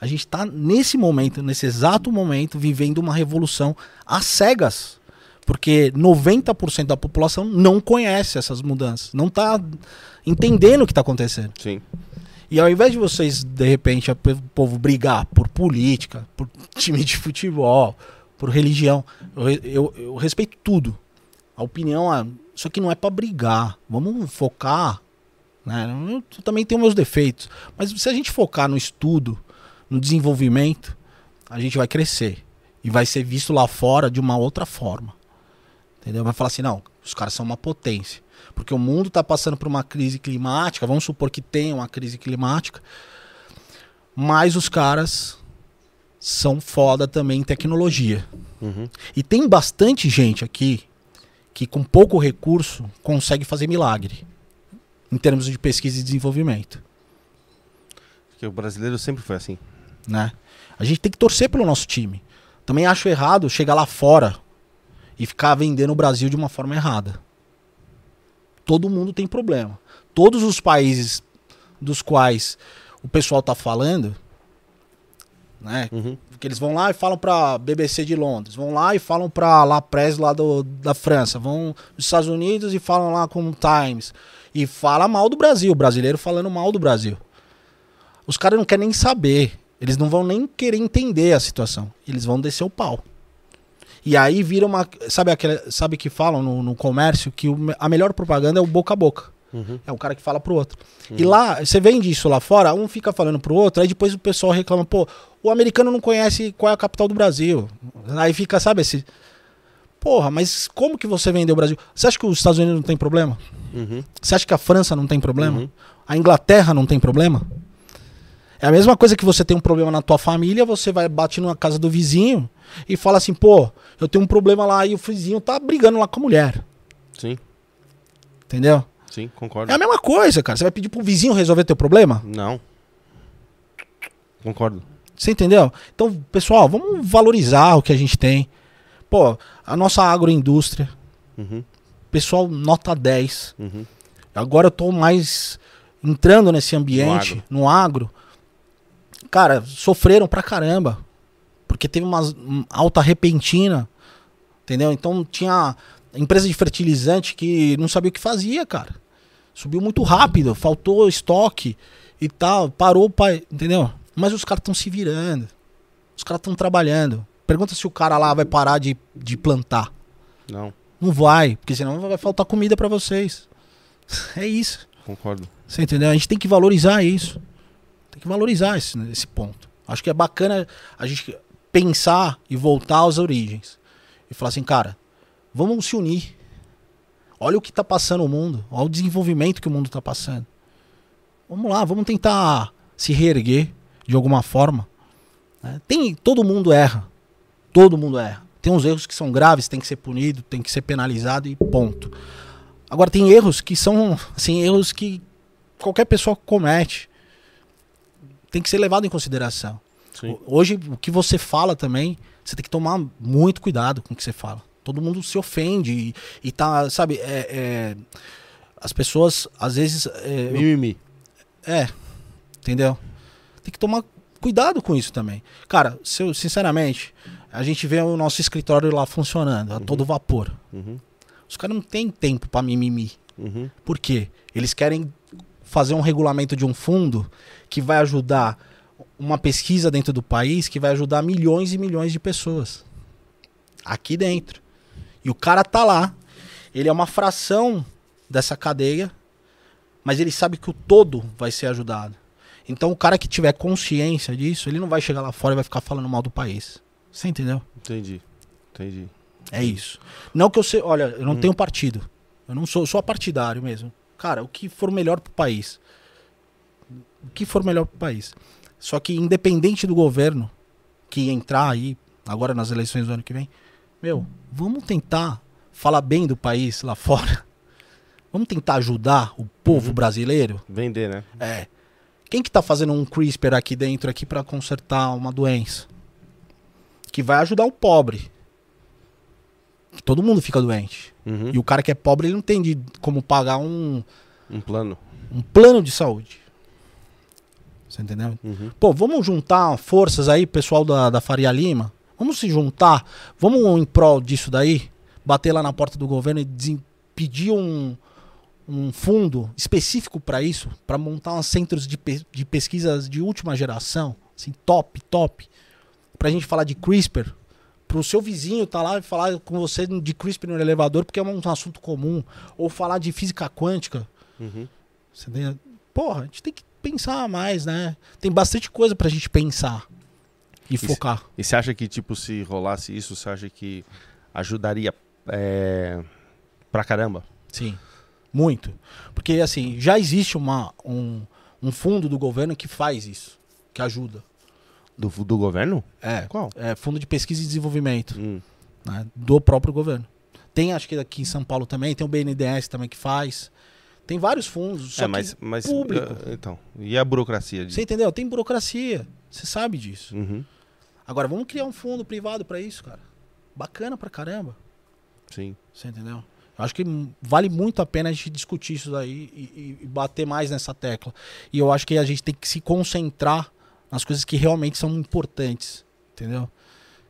A gente tá nesse momento, nesse exato momento, vivendo uma revolução às cegas. Porque 90% da população não conhece essas mudanças, não tá entendendo o que tá acontecendo. Sim. E ao invés de vocês, de repente, o povo brigar por política, por time de futebol, por religião, eu, eu, eu respeito tudo. A opinião, é, isso aqui não é pra brigar. Vamos focar. Né? Eu, eu também tenho meus defeitos. Mas se a gente focar no estudo, no desenvolvimento, a gente vai crescer. E vai ser visto lá fora de uma outra forma. Entendeu? Vai falar assim, não, os caras são uma potência. Porque o mundo está passando por uma crise climática, vamos supor que tenha uma crise climática, mas os caras são foda também em tecnologia. Uhum. E tem bastante gente aqui que com pouco recurso consegue fazer milagre em termos de pesquisa e desenvolvimento, Porque o brasileiro sempre foi assim. né? A gente tem que torcer pelo nosso time. Também acho errado chegar lá fora e ficar vendendo o Brasil de uma forma errada. Todo mundo tem problema. Todos os países dos quais o pessoal tá falando, né? Uhum. Porque eles vão lá e falam pra BBC de Londres, vão lá e falam pra La Presse lá do, da França, vão nos Estados Unidos e falam lá com o Times. E fala mal do Brasil, o brasileiro falando mal do Brasil. Os caras não querem nem saber. Eles não vão nem querer entender a situação. Eles vão descer o pau. E aí vira uma. Sabe aquele, sabe que falam no, no comércio que o a melhor propaganda é o boca a boca. Uhum. É o cara que fala pro outro. E lá, você vende isso lá fora, um fica falando pro outro, aí depois o pessoal reclama, pô, o americano não conhece qual é a capital do Brasil. Aí fica, sabe, esse. Porra, mas como que você vendeu o Brasil? Você acha que os Estados Unidos não tem problema? Uhum. Você acha que a França não tem problema? Uhum. A Inglaterra não tem problema? É a mesma coisa que você tem um problema na tua família, você vai bate na casa do vizinho e fala assim, pô, eu tenho um problema lá e o vizinho tá brigando lá com a mulher. Sim, Entendeu? Sim, concordo. É a mesma coisa, cara. Você vai pedir pro vizinho resolver teu problema? Não. Concordo. Você entendeu? Então, pessoal, vamos valorizar o que a gente tem. Pô, a nossa agroindústria, Uhum. pessoal, nota 10. Uhum. Agora eu tô mais entrando nesse ambiente, no agro. Cara, sofreram pra caramba. Porque teve uma um, alta repentina. Entendeu? Então tinha empresa de fertilizante que não sabia o que fazia, cara. Subiu muito rápido, faltou estoque e tal, parou, o pai, entendeu? Mas os caras estão se virando. Os caras estão trabalhando. Pergunta se o cara lá vai parar de, de plantar. Não, Não vai, porque senão vai faltar comida pra vocês. É isso. concordo. Você entendeu? A gente tem que valorizar isso. Tem que valorizar esse, esse ponto. Acho que é bacana a gente pensar e voltar às origens. E falar assim, cara, vamos se unir. Olha o que tá passando o mundo. Olha o desenvolvimento que o mundo tá passando. Vamos lá, vamos tentar se reerguer de alguma forma. né? Tem, todo mundo erra. Todo mundo erra. Tem uns erros que são graves, tem que ser punido, tem que ser penalizado e ponto. Agora tem erros que são, assim, erros que qualquer pessoa comete. Tem que ser levado em consideração. Sim. Hoje, o que você fala também, você tem que tomar muito cuidado com o que você fala. Todo mundo se ofende e, e tá, sabe, é, é, as pessoas, às vezes, é, Mimimi. é, entendeu? Tem que tomar cuidado com isso também. Cara, se eu, sinceramente, a gente vê o nosso escritório lá funcionando, a todo vapor. Uhum. Os caras não têm tempo pra mimimi. Uhum. Por quê? Eles querem fazer um regulamento de um fundo que vai ajudar uma pesquisa dentro do país que vai ajudar milhões e milhões de pessoas. Aqui dentro. E o cara tá lá. Ele é uma fração dessa cadeia, mas ele sabe que o todo vai ser ajudado. Então o cara que tiver consciência disso, ele não vai chegar lá fora e vai ficar falando mal do país. Você entendeu? Entendi. Entendi. É isso. Não que eu sei, olha, eu não tenho partido. Eu não sou, sou partidário mesmo. Cara, o que for melhor pro país. O que for melhor pro país. Só que independente do governo que entrar aí agora nas eleições do ano que vem, meu, vamos tentar falar bem do país lá fora. Vamos tentar ajudar o povo brasileiro. Vender, né? É. Quem que tá fazendo um CRISPR aqui dentro aqui para consertar uma doença? Que vai ajudar o pobre. Que todo mundo fica doente. Uhum. E o cara que é pobre, ele não tem de como pagar um, Um plano. um plano de saúde. Você entendeu? Uhum. Pô, vamos juntar forças aí, pessoal da, da Faria Lima. Vamos se juntar. Vamos em prol disso daí. Bater lá na porta do governo e pedir um, um fundo específico para isso. para montar uns centros de, pe- de pesquisas de última geração. Assim, top, top. Pra gente falar de CRISPR. Pro seu vizinho tá lá e falar com você de CRISPR no elevador, porque é um assunto comum. Ou falar de física quântica. Uhum. Você entende? Porra, a gente tem que pensar mais, né? Tem bastante coisa pra gente pensar e focar. E você acha que, tipo, se rolasse isso, você acha que ajudaria é, pra caramba? Sim. Muito. Porque, assim, já existe uma, um, um fundo do governo que faz isso, que ajuda. Do, do governo? É. Qual? É Fundo de Pesquisa e Desenvolvimento Hum. né, do próprio governo. Tem, acho que aqui em São Paulo também, tem o BNDES também que faz. Tem vários fundos. Só é, mas, mas público. eh, então, e a burocracia? de- Você entendeu? Tem burocracia. Você sabe disso. Uhum. Agora, vamos criar um fundo privado pra isso, cara. Bacana pra caramba. Sim. Você entendeu? Eu acho que vale muito a pena a gente discutir isso daí e, e- bater mais nessa tecla. E eu acho que a gente tem que se concentrar nas coisas que realmente são importantes. Entendeu?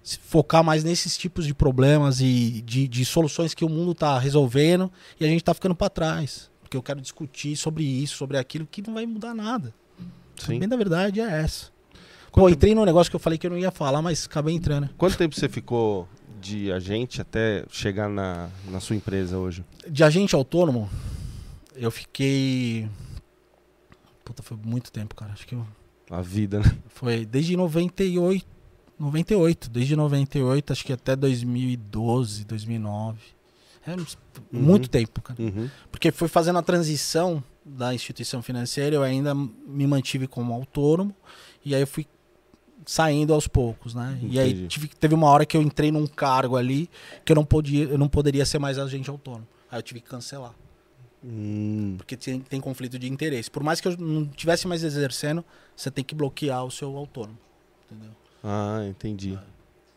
Se focar mais nesses tipos de problemas e de, de soluções que o mundo tá resolvendo e a gente tá ficando pra trás. Porque eu quero discutir sobre isso, sobre aquilo, que não vai mudar nada. Sim. Bem da verdade é essa. Pô, entrei num negócio que eu falei que eu não ia falar, mas acabei entrando. Quanto tempo você ficou de agente até chegar na, na sua empresa hoje? De agente autônomo, eu fiquei. Puta, foi muito tempo, cara. Acho que eu- A vida, né? foi desde 98. 98, desde 98, acho que até 2012, 2009. É Uhum. muito tempo, cara. Uhum. Porque foi fazendo a transição da instituição financeira, eu ainda me mantive como autônomo. E aí eu fui saindo aos poucos, né? E aí Entendi. tive- teve uma hora que eu entrei num cargo ali que eu não podia, eu não poderia ser mais agente autônomo. Aí eu tive que cancelar. Hum, Porque tem, tem conflito de interesse. Por mais que eu não tivesse mais exercendo, você tem que bloquear o seu autônomo. Entendeu? Ah, entendi.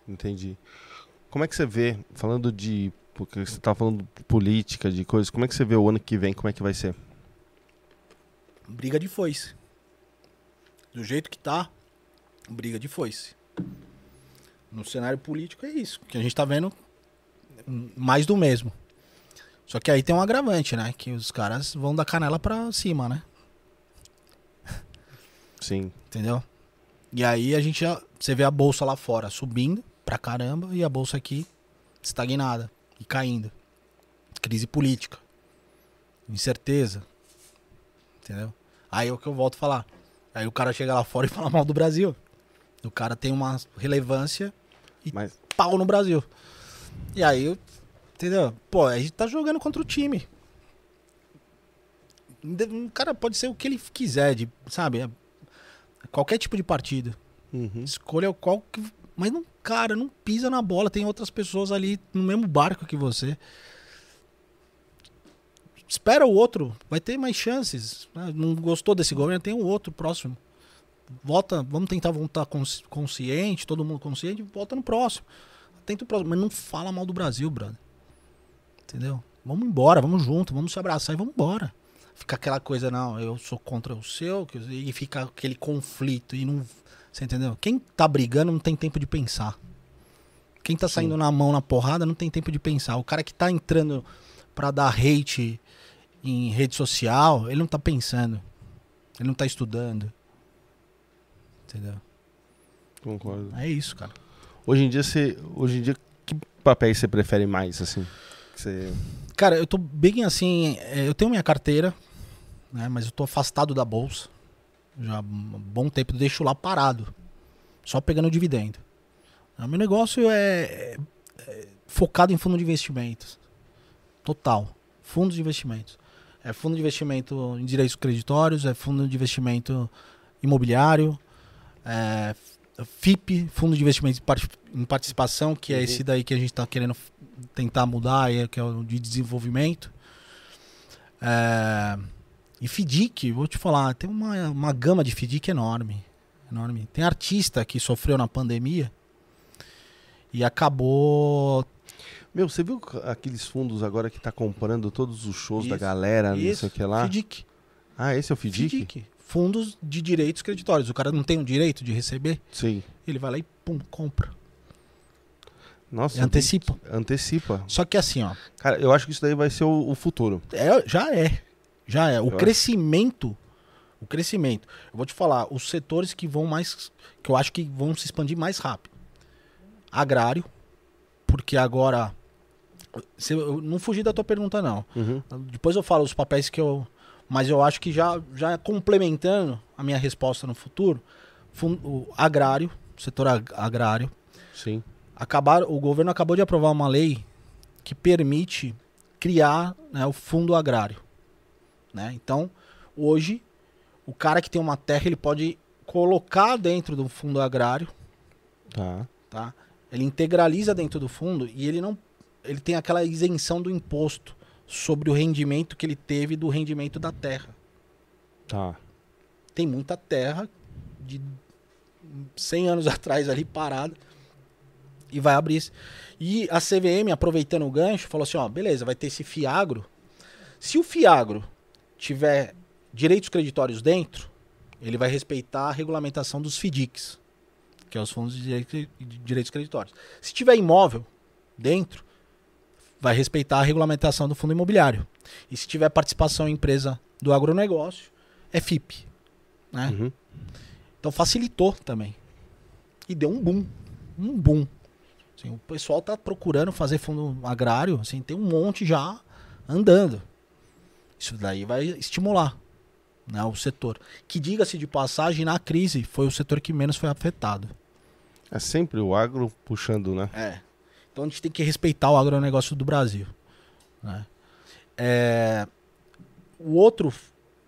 Entendi. Como é que você vê, falando de. Porque você tá falando de política, de coisas, como é que você vê o ano que vem? Como é que vai ser? Briga de foice. Do jeito que tá, briga de foice. No cenário político é isso. Que a gente tá vendo mais do mesmo. Só que aí tem um agravante, né? Que os caras vão da canela pra cima, né? Sim. Entendeu? E aí a gente já. Você vê a bolsa lá fora subindo pra caramba e a bolsa aqui estagnada e caindo. Crise política. Incerteza. Entendeu? Aí é o que eu volto a falar. Aí o cara chega lá fora e fala mal do Brasil. O cara tem uma relevância Mas. pau no Brasil. E aí, eu- entendeu? Pô, a gente tá jogando contra o time. O cara pode ser o que ele quiser, de, sabe? É- Qualquer tipo de partido. Uhum. Escolha qual que. Mas não, cara, não pisa na bola. Tem outras pessoas ali no mesmo barco que você. Espera o outro, vai ter mais chances. né? Não gostou desse governo, tem um outro próximo. Vota, vamos tentar voltar cons- consciente, todo mundo consciente, vota no próximo. Tenta o próximo, mas não fala mal do Brasil, brother. Entendeu? Vamos embora, vamos junto, vamos se abraçar e vamos embora. Fica aquela coisa, não, eu sou contra o seu, e fica aquele conflito e não. Você entendeu? Quem tá brigando não tem tempo de pensar. Quem tá saindo na mão na porrada não tem tempo de pensar. O cara que tá entrando pra dar hate em rede social, ele não tá pensando. Ele não tá estudando. Entendeu? Concordo. É isso, cara. Hoje em dia, você. Hoje em dia, que papéis você prefere mais, assim? Você... Cara, eu tô bem assim. é, Eu tenho minha carteira, né? Mas eu tô afastado da bolsa. Já há um bom tempo, deixo lá parado. Só pegando dividendo. O meu negócio é, é- é focado em fundo de investimentos. Total. Fundos de investimentos. É fundo de investimento em direitos creditórios, é fundo de investimento imobiliário, é FIP, fundo de investimento em par- em participação, que é Uhum. esse daí que a gente está querendo tentar mudar, aí, que é o de desenvolvimento. É, e FDIC, vou te falar, tem uma, uma gama de FDIC enorme, enorme. Tem artista que sofreu na pandemia e acabou Meu, você viu aqueles fundos agora que tá comprando todos os shows da Isso, galera, não sei Isso, o que lá? FDIC. Ah, esse é o FDIC? FDIC. Fundos de direitos creditórios. O cara não tem o direito de receber, Sim. ele vai lá e pum, compra. Nossa. Antecipa. Antecipa. Só que assim, ó, Cara, eu acho que isso daí vai ser o, o futuro. é, já é. Já é. O Eu crescimento. O crescimento. Eu vou te falar, os setores que vão mais. que eu acho que vão se expandir mais rápido. Agrário, porque agora. se- eu não fugi da tua pergunta, não. Uhum. Depois eu falo os papéis que eu. Mas eu acho que já, já complementando a minha resposta no futuro, o agrário, setor ag- agrário, Sim. acabar, o governo acabou de aprovar uma lei que permite criar né, o fundo agrário. Né? Então, hoje, o cara que tem uma terra, ele pode colocar dentro do fundo agrário, Tá. tá? Ele integraliza dentro do fundo e ele não ele tem aquela isenção do imposto sobre o rendimento que ele teve do rendimento da terra. Tá. Tem muita terra de 100 anos atrás ali parada e vai abrir. esse- E a CVM, aproveitando o gancho, falou assim: ó, beleza, vai ter esse Fiagro. Se o Fiagro tiver direitos creditórios dentro, ele vai respeitar a regulamentação dos FDICs, que é os fundos de direitos creditórios. Se tiver imóvel dentro, vai respeitar a regulamentação do fundo imobiliário. E se tiver participação em empresa do agronegócio, é FIP. Né? Uhum. Então facilitou também. E deu um boom. Um boom. Assim, o pessoal tá procurando fazer fundo agrário, assim, tem um monte já andando. Isso daí vai estimular né, o setor. Que diga-se de passagem, na crise foi o setor que menos foi afetado. É sempre o agro puxando, né? É. Então a gente tem que respeitar o agronegócio do Brasil. né? É, O outro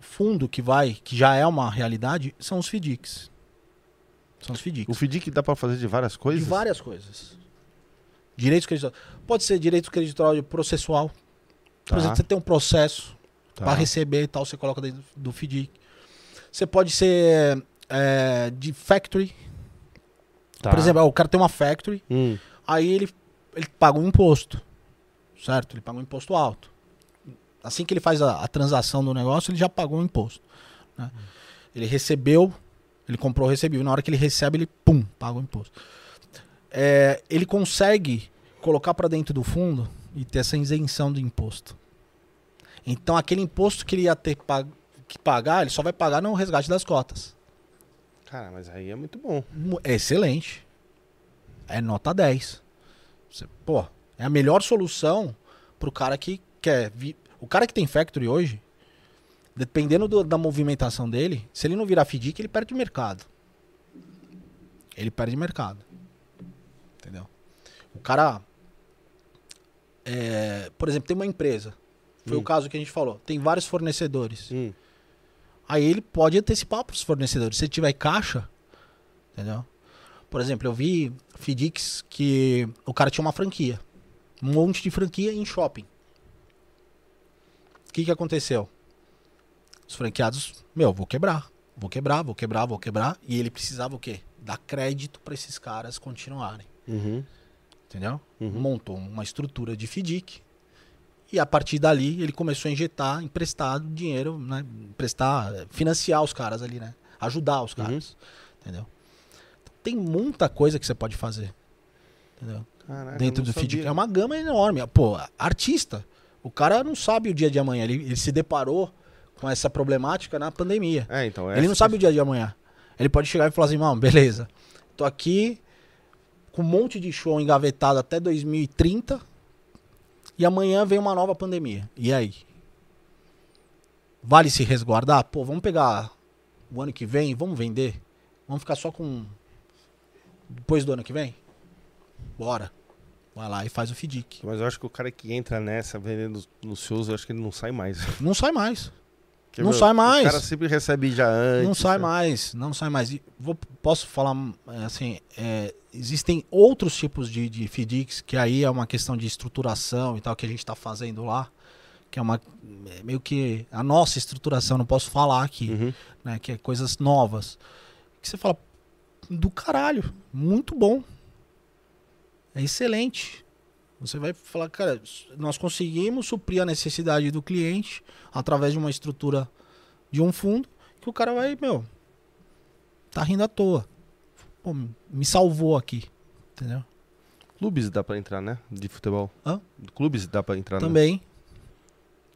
fundo que vai, que já é uma realidade, são os FDICs. São os FDICs. O FDIC dá pra fazer de várias coisas? De várias coisas. Direitos creditórios. Pode ser direito creditório processual. Por Tá. exemplo, você tem um processo Tá. para receber e tal, você coloca dentro do FDIC. Você pode ser é, de factory. Tá. Por exemplo, o cara tem uma factory, Hum. aí ele, ele paga um imposto. Certo? Ele paga um imposto alto. Assim que ele faz a, a transação do negócio, ele já pagou o imposto. né? Ele recebeu, ele comprou, recebeu. Na hora que ele recebe, ele, pum, paga o imposto. É, ele consegue colocar para dentro do fundo e ter essa isenção de imposto. Então, aquele imposto que ele ia ter pag- que pagar, ele só vai pagar no resgate das cotas. Cara, mas aí é muito bom. É excelente. É nota 10. Você, pô, é a melhor solução pro cara que quer. Vi... O cara que tem factory hoje, dependendo do- da movimentação dele, se ele não virar FDIC, ele perde mercado. Ele perde mercado. Entendeu? O cara. é, por exemplo, tem uma empresa. Foi Hum. o caso que a gente falou. Tem vários fornecedores. Hum. Aí ele pode antecipar para os fornecedores. Se tiver caixa, entendeu? Por exemplo, eu vi FDICs que o cara tinha uma franquia. Um monte de franquia em shopping. O que, que aconteceu? Os franqueados, meu, vou quebrar. vou quebrar, vou quebrar, vou quebrar. E ele precisava o quê? Dar crédito para esses caras continuarem. Uhum. Entendeu? Uhum. Montou uma estrutura de FDIC. E a partir dali ele começou a injetar, emprestar dinheiro, né? Emprestar, eh, financiar os caras ali, né? Ajudar os caras. Entendeu? Tem muita coisa que você pode fazer. Entendeu? Caraca, Dentro do sabia. É uma gama enorme. Pô, artista. O cara não sabe o dia de amanhã. Ele, ele se deparou com essa problemática na pandemia. É, então. Ele não sabe o dia de amanhã. Ele pode chegar e falar assim, mano, beleza. Tô aqui com um monte de show engavetado até 2030 e amanhã vem uma nova pandemia. E aí? Vale se resguardar? Pô, vamos pegar o ano que vem, vamos vender? Vamos ficar só com depois do ano que vem? Bora. Vai lá e faz o FDIC. Mas eu acho que o cara que entra nessa vendendo nos shows, eu acho que ele não sai mais. Não sai mais. Porque, Não sai mais. O cara sempre recebe já antes. Não sai sabe? mais, não sai mais. E vou- posso falar assim, é, existem outros tipos de, de FDICs, que aí é uma questão de estruturação e tal, que a gente está fazendo lá, que é uma é meio que a nossa estruturação, não posso falar aqui, Uhum. né, que é coisas novas. Que você fala, do caralho, muito bom. É excelente. Você vai falar, cara, nós conseguimos suprir a necessidade do cliente através de uma estrutura de um fundo que o cara vai, meu, tá rindo à toa. Pô, me salvou aqui. Entendeu? Clubes dá pra entrar, né? De futebol. Hã? Clubes dá pra entrar, né? Também,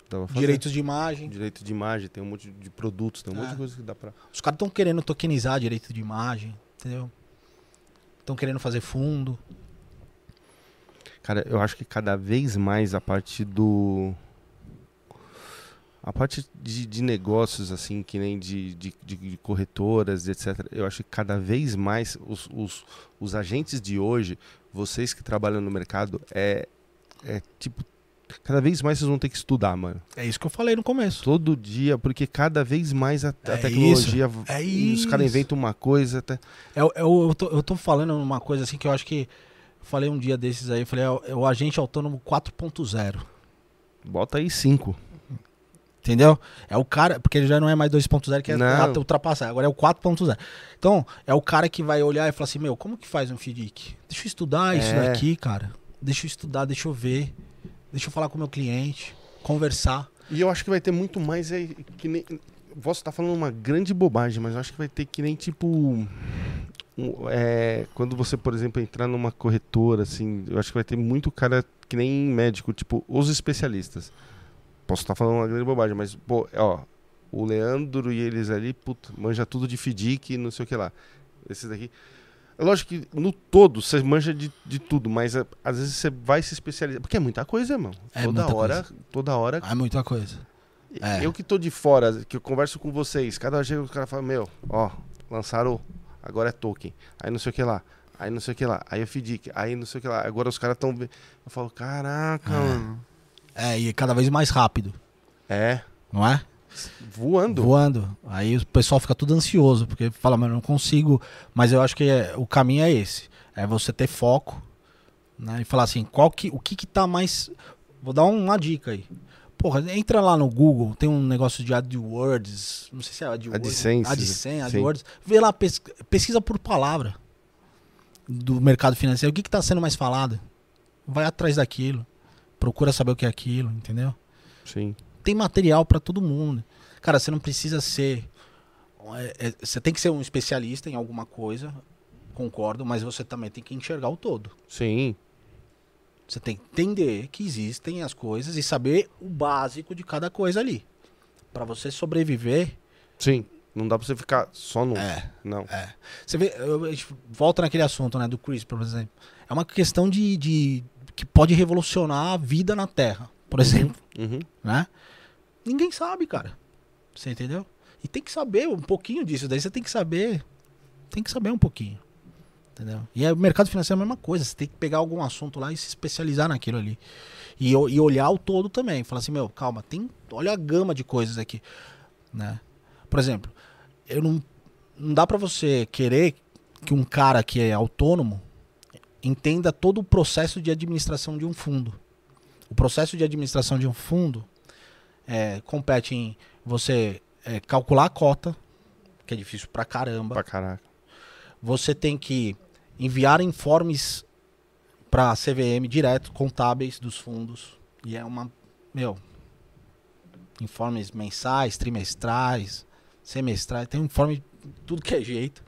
fazer. direitos de imagem. Direito de imagem, tem um monte de produtos, tem um monte É. de coisa que dá pra. Os caras estão querendo tokenizar direito de imagem, entendeu? Estão querendo fazer fundo. Cara, eu acho que cada vez mais a parte do. A parte de, de negócios, assim, que nem de, de, de- corretoras, etc. Eu acho que cada vez mais os, os, os agentes de hoje, vocês que trabalham no mercado, é, é tipo. Cada vez mais vocês vão ter que estudar, mano. É isso que eu falei no começo. Todo dia, porque cada vez mais a, a É tecnologia. É e Os caras isso. inventam uma coisa. Até... É, o- é eu, tô, eu tô falando uma coisa assim que eu acho que. eu Falei um dia desses aí, eu falei, é o, é o agente autônomo 4.0. Bota aí cinco. Entendeu? É o cara, porque ele já não é mais 2.0 que é Não. ultrapassar, agora é o 4.0. Então, é o cara que vai olhar e falar assim: Meu, como que faz um FDIC? Deixa eu estudar isso É. daqui, cara. Deixa eu estudar, deixa eu ver. Deixa eu falar com o meu cliente, conversar. E eu acho que vai ter muito mais é, que nem. Posso estar falando uma grande bobagem, mas eu acho que vai ter que nem tipo. é, quando você, por exemplo, entrar numa corretora, assim, eu acho que vai ter muito cara que nem médico, tipo, os especialistas. Posso estar falando uma grande bobagem, mas, pô, ó, o Leandro e eles ali, puta, manja tudo de FDIC e não sei o que lá. Esses daqui. É lógico que no todo você manja de, de tudo, mas é, às vezes você vai se especializar. Porque é muita coisa, irmão. É toda muita hora, toda hora É muita coisa. É. eu que tô de fora, que eu converso com vocês, cada dia o cara fala, meu, ó, lançaram, agora é token, aí não sei o que lá, aí não sei o que lá, aí é FDIC, aí não sei o que lá, agora os caras tão... ve- Eu falo, caraca, É. mano. É, e cada vez mais rápido, É, não é? Voando. Voando. Aí o pessoal fica tudo ansioso, porque fala, mas eu não consigo. Mas eu acho que é- o caminho é esse. É você ter foco, né? E falar assim, qual que, o que que tá mais. Vou dar uma dica aí. Porra, entra lá no Google, tem um negócio de AdWords, não sei se é AdWords. AdSense, AdSense, sim. AdWords. Vê lá, pes- pesquisa por palavra do mercado financeiro. O que que tá sendo mais falado? Vai atrás daquilo. Procura saber o que é aquilo, entendeu? Sim. Tem material pra todo mundo. Cara, você não precisa ser. é, é, você tem que ser um especialista em alguma coisa, concordo, mas você também tem que enxergar o todo. Sim. Você tem que entender que existem as coisas e saber o básico de cada coisa ali. Pra você sobreviver. Sim. Não dá pra você ficar só no. É. Não. É. Você vê, eu- a gente volta naquele assunto, né, do Chris, por exemplo. É uma questão de, de que pode revolucionar a vida na Terra, por exemplo. Uhum. né? Ninguém sabe, cara. Você entendeu? E tem que saber um pouquinho disso. Daí você tem que saber. Tem que saber um pouquinho. Entendeu? E aí, o mercado financeiro é a mesma coisa. Você tem que pegar algum assunto lá e se especializar naquilo ali. E, e olhar o todo também. Falar assim, meu, calma, tem. Olha a gama de coisas aqui. Né? Por exemplo, eu não. Não dá pra você querer que um cara que é autônomo entenda todo o processo de administração de um fundo. O processo de administração de um fundo é, compete em você é, calcular a cota, que é difícil pra caramba. Pra caraca. Você tem que enviar informes pra CVM direto, contábeis dos fundos. E é uma. Meu. Informes mensais, trimestrais, semestrais. Tem um informe de tudo que é jeito.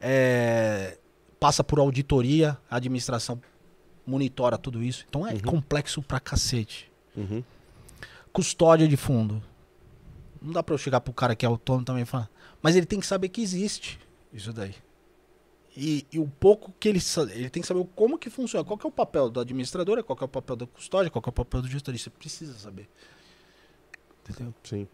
É, passa por auditoria, administração monitora tudo isso. Então é Uhum. complexo pra cacete. Uhum. Custódia de fundo. Não dá pra eu chegar pro cara que é autônomo também e falar. Mas ele tem que saber que existe isso daí. E, e o pouco que ele ele tem que saber como que funciona. Qual que é o papel da administradora, qual que é o papel da custódia, qual que é o papel do gestor. Você precisa saber. Entendeu? Sim.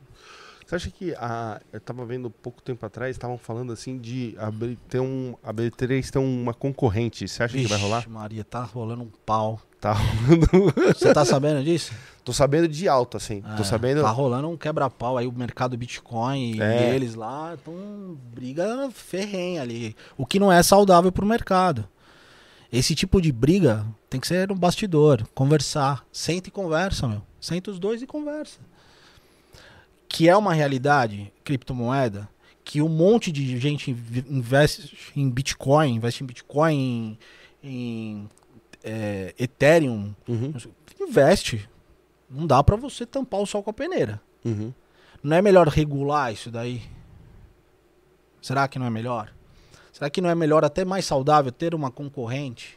Você acha que a. Eu tava vendo pouco tempo atrás, estavam falando assim de abrir, ter um. A B3 ter uma concorrente. Você acha que vai rolar? Maria, tá rolando um pau. Tá rolando. Você tá sabendo disso? Tô sabendo de alto, assim. Tô É, sabendo. Tá rolando um quebra-pau aí, o mercado Bitcoin e É. eles lá estão briga ferrenha ali. O que não é saudável pro mercado. Esse tipo de briga tem que ser no bastidor, conversar. Senta e conversa, meu. Senta os dois e conversa. Que é uma realidade, criptomoeda, que um monte de gente inv- investe em Bitcoin, investe em Bitcoin, em, em, é, Ethereum, Uhum, investe. Não dá pra você tampar o sol com a peneira. uhum. Não é melhor regular isso daí? Será que não é melhor? Será que não é melhor até mais saudável ter uma concorrente?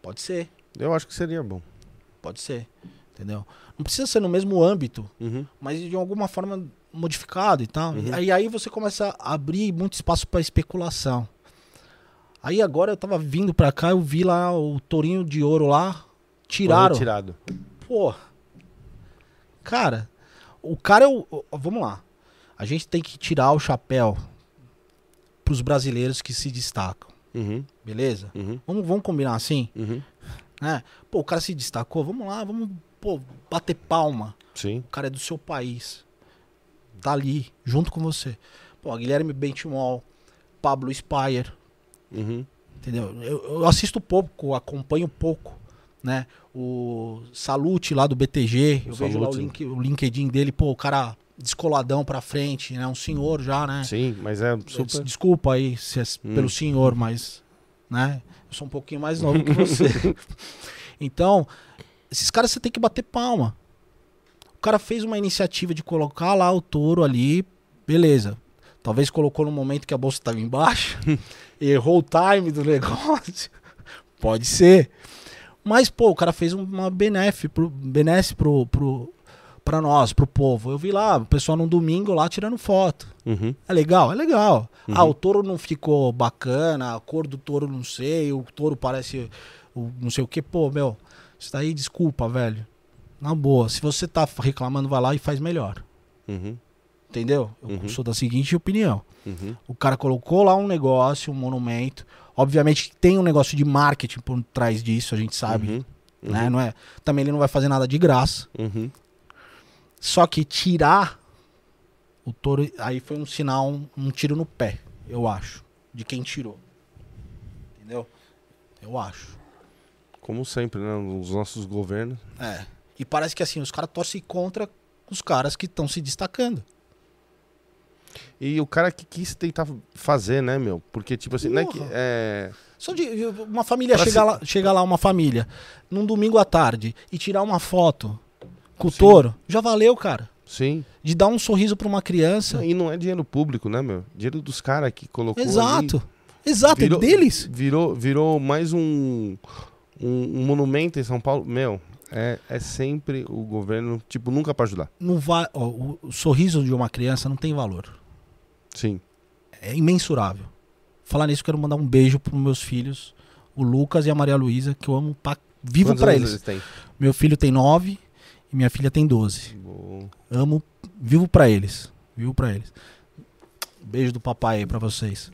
Pode ser, Eu acho que seria bom. pode ser. Entendeu? Não precisa ser no mesmo âmbito, Uhum. mas de alguma forma modificado e tal. Uhum. Aí, aí você começa a abrir muito espaço para especulação. Aí agora eu tava vindo pra cá, eu vi lá o tourinho de ouro lá, tiraram. Retirado. Pô. Cara, o cara é o. Vamos lá. A gente tem que tirar o chapéu pros brasileiros que se destacam. Uhum, Beleza? uhum, Vamos, vamos combinar assim? uhum. Né? Pô, o cara se destacou, vamos lá, vamos pô, bater palma. Sim. O cara é do seu país. Tá ali, junto com você. Pô, Guilherme Bentimol, Pablo Spire, Uhum. Entendeu? Eu, eu assisto pouco, acompanho pouco, né? O Salute lá do BTG, eu O vejo lá o, Salute. link, o LinkedIn dele, pô, o cara descoladão pra frente, né? Um senhor já, né? Sim, mas é super. Desculpa aí se é Hum. pelo senhor, mas, né? Eu sou um pouquinho mais novo que você. então, esses caras você tem que bater palma. O cara fez uma iniciativa de colocar lá o touro ali, beleza. Talvez colocou no momento que a bolsa estava embaixo, errou o time do negócio. Pode ser. Mas, pô, o cara fez uma benesse pro, benesse pro, pro, pra nós, pro povo. Eu vi lá, o pessoal num domingo lá tirando foto. Uhum. É legal? É legal. Uhum. Ah, o touro não ficou bacana, a cor do touro não sei, o touro parece o não sei o que. Pô, meu, isso daí, desculpa, velho. Na boa, se você tá reclamando, vai lá e faz melhor. Uhum. Entendeu? Eu Uhum. sou da seguinte opinião. Uhum. O cara colocou lá um negócio, um monumento. Obviamente tem um negócio de marketing por trás disso, a gente sabe. Uhum. Né? Não é, também ele não vai fazer nada de graça. Uhum. Só que tirar o touro, aí foi um sinal, um, um tiro no pé, eu acho, de quem tirou. Entendeu? Eu acho. Como sempre, né? Os nossos governos. É. E parece que assim, os caras torcem contra os caras que estão se destacando. E o cara que quis tentar fazer, né, meu? Porque, tipo assim, não é que. É... Só de uma família Pra chegar se- lá, chega lá uma família num domingo à tarde e tirar uma foto com o Sim. touro, já valeu, cara. Sim. De dar um sorriso pra uma criança. E não é dinheiro público, né, meu? Dinheiro dos caras que colocou. ali. Exato. Exato, Virou- é deles. Virou, virou mais um, um, um monumento em São Paulo. Meu, é, é sempre o governo, tipo, nunca pra ajudar. Não vai, ó, o, o sorriso de uma criança não tem valor. Sim. É imensurável. Falar nisso, quero mandar um beijo pros meus filhos, o Lucas e a Maria Luísa, que eu amo pra, vivo pra anos eles. têm? Meu filho tem nove e minha filha tem 12. Bom. Amo, vivo pra eles. Vivo pra eles. Beijo do papai aí pra vocês.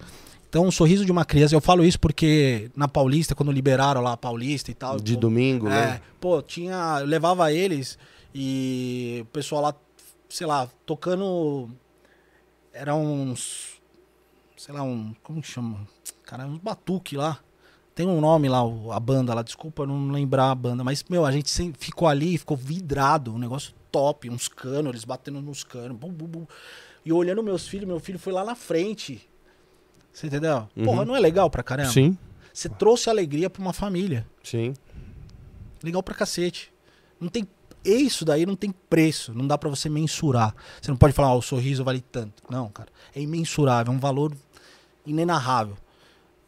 Então, um sorriso de uma criança, eu falo isso porque na Paulista, quando liberaram lá a Paulista e tal. De pô, domingo, é, né? pô, tinha. Eu levava eles e o pessoal lá, sei lá, tocando. Eram uns. Sei lá, um. Como que chama? Cara, uns batuque lá. Tem um nome lá, o- a banda lá, desculpa não lembrar a banda, mas, meu, a gente ficou ali, ficou vidrado, um negócio top, uns canos, eles batendo nos canos, bum, bum, bum. E olhando meus filhos, meu filho foi lá na frente. Você entendeu? Uhum. Porra, não é legal pra caramba? Sim, Você trouxe alegria pra uma família. sim. Legal pra cacete. Não tem. Isso daí não tem preço. Não dá pra você mensurar. Você não pode falar, ó, o sorriso vale tanto. Não, cara. É imensurável. É um valor inenarrável.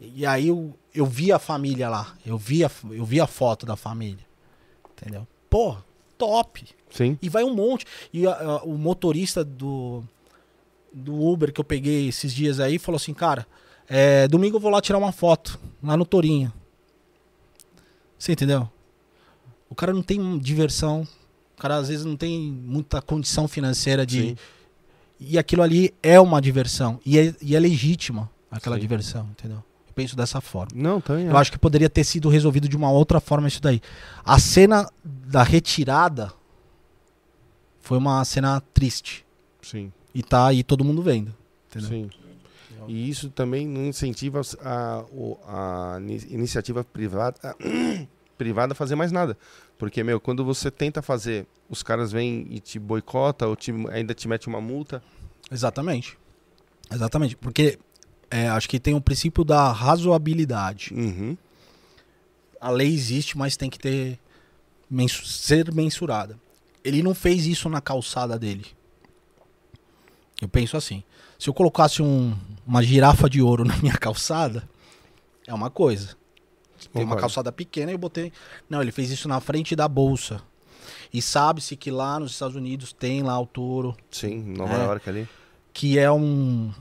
E aí eu, eu vi a família lá. Eu vi a, eu vi a foto da família. Entendeu? Pô, top. Sim. E vai um monte. E a- a- o motorista do, do Uber que eu peguei esses dias aí falou assim, cara, é, domingo eu vou lá tirar uma foto, lá no Torinho. Você entendeu? O cara não tem diversão. O cara às vezes não tem muita condição financeira de. Sim. E aquilo ali é uma diversão. E é, e é legítima aquela Sim. diversão, entendeu? Eu penso dessa forma. Não, também Eu acho que poderia ter sido resolvido de uma outra forma isso daí. A cena da retirada foi uma cena triste. Sim, E tá aí todo mundo vendo. Entendeu? sim. E isso também não incentiva a, a ini- iniciativa privada, privada a fazer mais nada. Porque, meu, quando você tenta fazer, os caras vêm e te boicota ou te- ainda te mete uma multa. Exatamente. Exatamente. Porque é, acho que tem o princípio da razoabilidade. Uhum. A lei existe, mas tem que ter mensu- ser mensurada. Ele não fez isso na calçada dele. Eu penso assim. Se eu colocasse um- uma girafa de ouro na minha calçada, é uma coisa. Tem uma calçada pequena e eu botei. Não, ele fez isso na frente da bolsa. E sabe-se que lá nos Estados Unidos tem lá o touro, Sim, Nova É. York ali. que é um,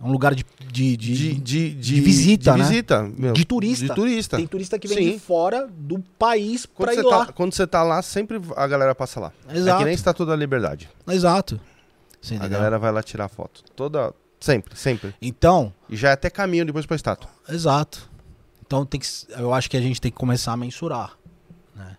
é um lugar de, de, de- De, de, visita, de né? visita, meu. De turista. De turista. Tem turista que vem Sim. de fora do país Quando pra ir lá. tá, quando você tá lá, sempre a galera passa lá. É Exato. que nem Estátua da Liberdade. Exato. A galera vai lá tirar foto. Toda. Sempre, sempre. Então, E já é até caminho depois pra estátua. exato. Então tem que, eu acho que a gente tem que começar a mensurar. Né?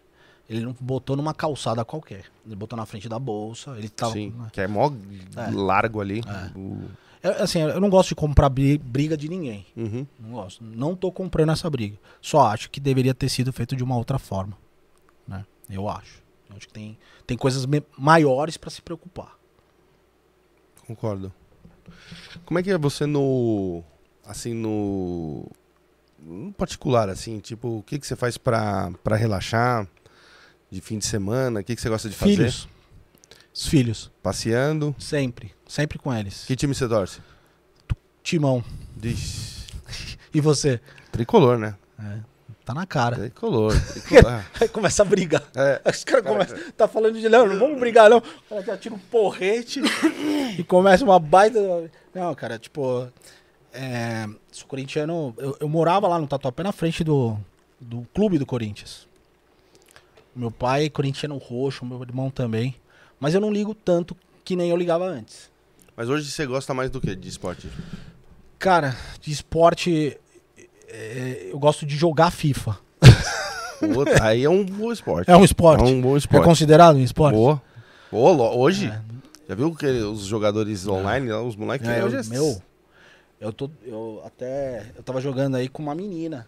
Ele não botou numa calçada qualquer. Ele botou na frente da bolsa. Ele tava. Sim. né? Que é mó É. largo ali. É. O- Eu, assim, eu não gosto de comprar bri- briga de ninguém. Uhum. Não gosto. Não tô comprando essa briga. Só acho que deveria ter sido feito de uma outra forma. Né? Eu acho. Eu acho que tem, tem coisas maiores pra se preocupar. Concordo. Como é que é você no. Assim, no. No particular, assim, tipo, o que, que você faz pra, pra relaxar? De fim de semana? O que, que você gosta de fazer? Filhos. Os filhos. Passeando. Sempre. Sempre com eles. Que time você torce? Timão. Diz. E você? Tricolor, né? É, tá na cara. Tricolor. tricolor. Aí começa a brigar. é. Os caras começam. Tá falando de não, não vamos brigar, não. O cara já tira um porrete e começa uma baita. Não, cara, tipo. É, sou corintiano. Eu, eu morava lá no Tatuapé na frente do, do clube do Corinthians. Meu pai é corintiano roxo, meu irmão também. Mas eu não ligo tanto que nem eu ligava antes. Mas hoje você gosta mais do que de esporte? Cara, de esporte. É, eu gosto de jogar FIFA. Outro, aí é um bom esporte. É um esporte. É um bom É esporte. considerado um esporte? Boa. Boa, hoje? É. Já viu que os jogadores online, lá, os moleques É, hoje eu, meu, eu tô. Eu até. Eu tava jogando aí com uma menina.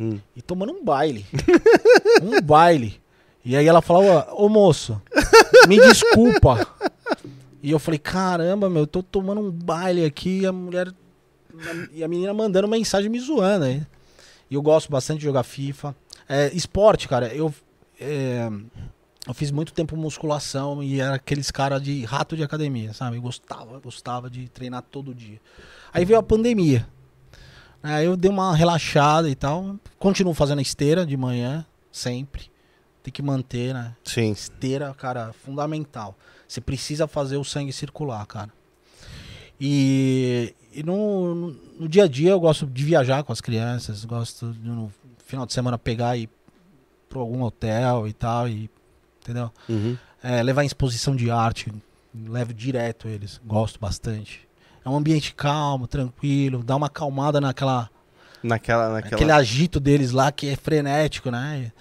Hum. E tomando um baile. um baile. E aí ela falou, ô moço, me desculpa. E eu falei, caramba, meu, eu tô tomando um baile aqui e a mulher. E a menina mandando mensagem me zoando aí. E eu gosto bastante de jogar FIFA. É, esporte, cara, eu. é, eu fiz muito tempo musculação e era aqueles cara de rato de academia, sabe? Eu gostava, gostava de treinar todo dia. Aí veio a pandemia. Aí eu dei uma relaxada e tal. Continuo fazendo esteira de manhã, sempre. Tem que manter, né? Sim. Esteira, cara, fundamental. Você precisa fazer o sangue circular, cara. E, e no, no, no dia a dia eu gosto de viajar com as crianças, gosto de, no final de semana pegar e ir pra algum hotel e tal, e, entendeu? Uhum. É, levar em exposição de arte, levo direto eles, gosto bastante. É um ambiente calmo, tranquilo, dá uma acalmada naquela, Naquela, naquela... aquele agito deles lá que é frenético, né?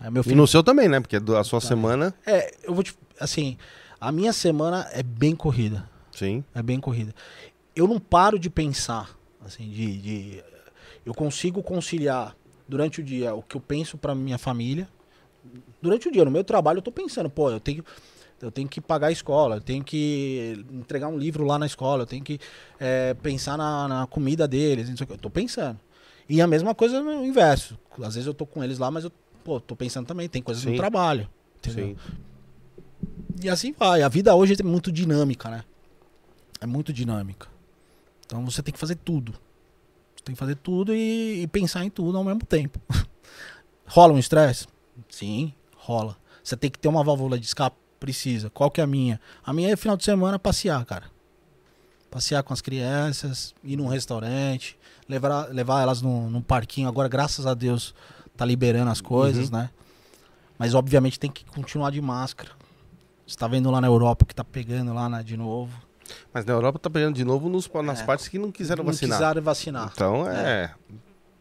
É, meu E filho no seu também, né? Porque a sua Tá. semana... É, eu vou te. Assim, a minha semana é bem corrida. Sim. É bem corrida. Eu não paro de pensar. Assim, de. de- eu consigo conciliar durante o dia o que eu penso pra minha família. Durante o dia, no meu trabalho, eu tô pensando, pô, eu tenho. Eu tenho que pagar a escola, eu tenho que entregar um livro lá na escola, eu tenho que é, pensar na, na comida deles. não sei o quê. Eu tô pensando. E a mesma coisa no inverso. Às vezes eu tô com eles lá, mas eu pô, tô pensando também, tem coisas Sim. no trabalho. Entendeu? Sim. E assim vai. A vida hoje é muito dinâmica, né? É muito dinâmica. Então você tem que fazer tudo. Você tem que fazer tudo e, e pensar em tudo ao mesmo tempo. rola um estresse? Sim, rola. Você tem que ter uma válvula de escape? Precisa. Qual que é a minha? A minha é final de semana passear, cara. Passear com as crianças, ir num restaurante, levar, levar elas num, num parquinho. Agora, graças a Deus, tá liberando as coisas, né? Mas obviamente tem que continuar de máscara. Você tá vendo lá na Europa que tá pegando lá né, de novo. Mas na Europa tá pegando de novo nos, nas É. partes que não quiseram não vacinar. quiseram vacinar. Então é.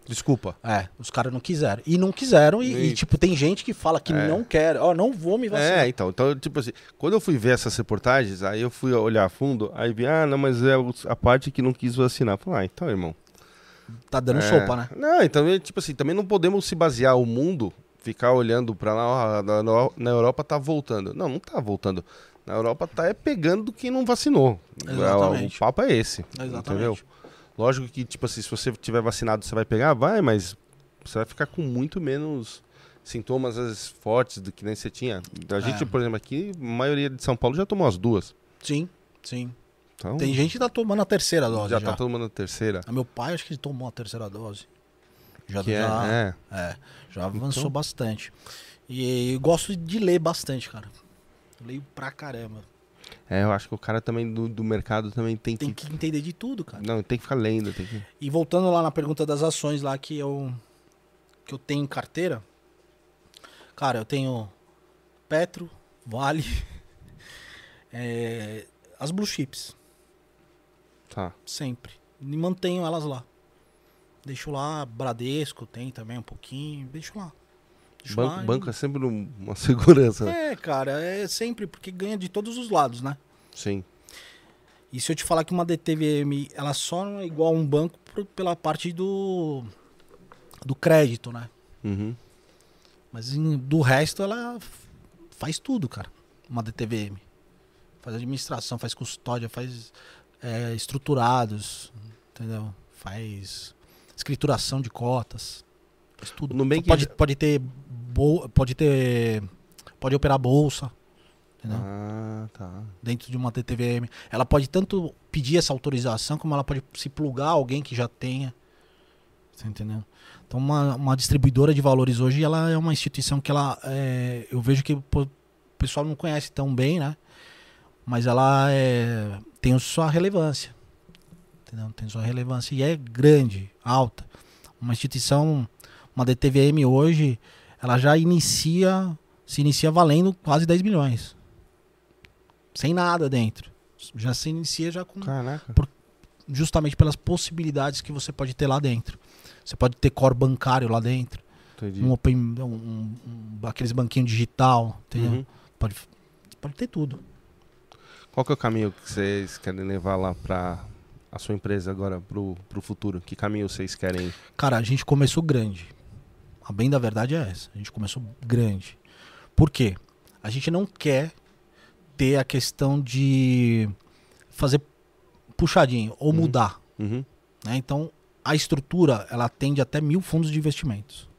Desculpa. É, os caras não quiseram. E não quiseram, e, e, E- tipo, tem gente que fala que É. não quer. Ó, não vou me vacinar. É, então, então, tipo assim, quando eu fui ver essas reportagens, aí eu fui olhar a fundo, aí vi, ah, não, mas é a parte que não quis vacinar. Falei, ah, então, irmão. Tá dando é, sopa, né? Não, então, é, tipo assim, também não podemos se basear o mundo, ficar olhando pra lá, ó, na- na Europa tá voltando. Não, não tá voltando. Na Europa tá é pegando quem não vacinou. Exatamente. O papo é esse. Exatamente. Entendeu? Lógico que, tipo assim, se você tiver vacinado, você vai pegar, vai, mas você vai ficar com muito menos sintomas às vezes, fortes do que nem você tinha. A gente, É. por exemplo, aqui, a maioria de São Paulo já tomou as duas. Sim, sim. Então, Tem gente que tá tomando a terceira dose já, já. tá tomando a terceira. Ah, Meu pai acho que ele tomou a terceira dose. Já, Que é, já, é. é, já avançou Então- bastante. E gosto de ler bastante, cara. Eu leio pra caramba. É, eu acho que o cara também do, do mercado também tem, Tem que... que entender de tudo, cara. Não, tem que ficar lendo, tem que... E voltando lá na pergunta das ações lá que eu que eu tenho em carteira, cara, eu tenho Petro, Vale, é, as blue chips, Tá. sempre. E mantenho elas lá. Deixo lá, Bradesco tem também um pouquinho, deixo lá. Deixo Banco, banco é sempre um- uma segurança. né? É, cara, é sempre porque ganha de todos os lados, né? Sim. E se eu te falar que uma DTVM, ela só não é igual a um banco por- pela parte do do crédito, né? Uhum. Mas em- do resto ela faz tudo, cara. Uma DTVM. Faz administração, faz custódia, faz é, estruturados, entendeu? Faz escrituração de cotas. Faz tudo. Nubank pode, pode ter bol- pode ter pode operar bolsa, entendeu? Ah, tá. Dentro de uma DTVM. Ela pode tanto pedir essa autorização como ela pode se plugar alguém que já tenha. Você entendeu? Então, uma, uma distribuidora de valores hoje, ela é uma instituição que ela, é, eu vejo que o pessoal não conhece tão bem, né? Mas ela é, tem sua relevância. Entendeu? Tem sua relevância e é grande, alta. Uma instituição, uma DTVM hoje, ela já inicia, se inicia valendo quase 10 milhões. Sem nada dentro. Já se inicia já com Caraca. justamente pelas possibilidades que você pode ter lá dentro. Você pode ter core bancário lá dentro, Entendi. um open, um, um- um- aqueles banquinhos digital? Uhum. Pode, pode ter tudo. Qual que é o caminho que vocês querem levar lá pra a sua empresa agora, pro, pro futuro? Que caminho vocês querem? Cara, a gente começou grande. A bem da verdade é essa. A gente começou grande. Por quê? A gente não quer ter a questão de fazer puxadinho ou Uhum. mudar. Uhum. né? Então, a estrutura, ela atende até mil fundos de investimentos.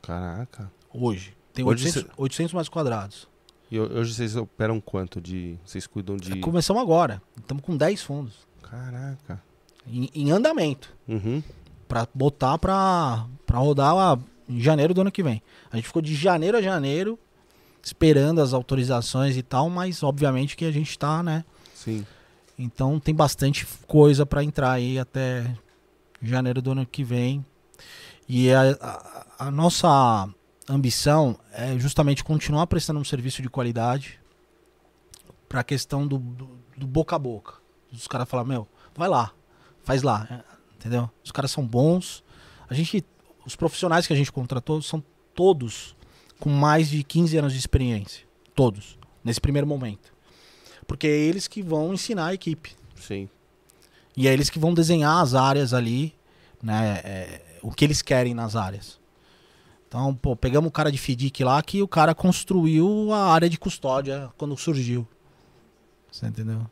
Caraca. Hoje. Tem Hoje 800, 800 metros quadrados. E ho- hoje vocês operam quanto de... Vocês cuidam de... Começamos agora. Estamos com 10 fundos. Caraca. Em, em andamento. Uhum. Pra botar pra, pra rodar lá em janeiro do ano que vem. A gente ficou de janeiro a janeiro esperando as autorizações e tal, mas obviamente que a gente tá, né? Sim. Então tem bastante coisa pra entrar aí até janeiro do ano que vem. E a, a- a nossa ambição é justamente continuar prestando um serviço de qualidade para a questão do, do, do boca a boca. Os caras falam, meu, vai lá, faz lá, entendeu? Os caras são bons. A gente, os profissionais que a gente contratou são todos com mais de 15 anos de experiência. Todos, nesse primeiro momento. Porque é eles que vão ensinar a equipe. Sim. E é eles que vão desenhar as áreas ali, né? é, o que eles querem nas áreas. Então, pô, pegamos o cara de FDIC lá que o cara construiu a área de custódia quando surgiu. Você entendeu?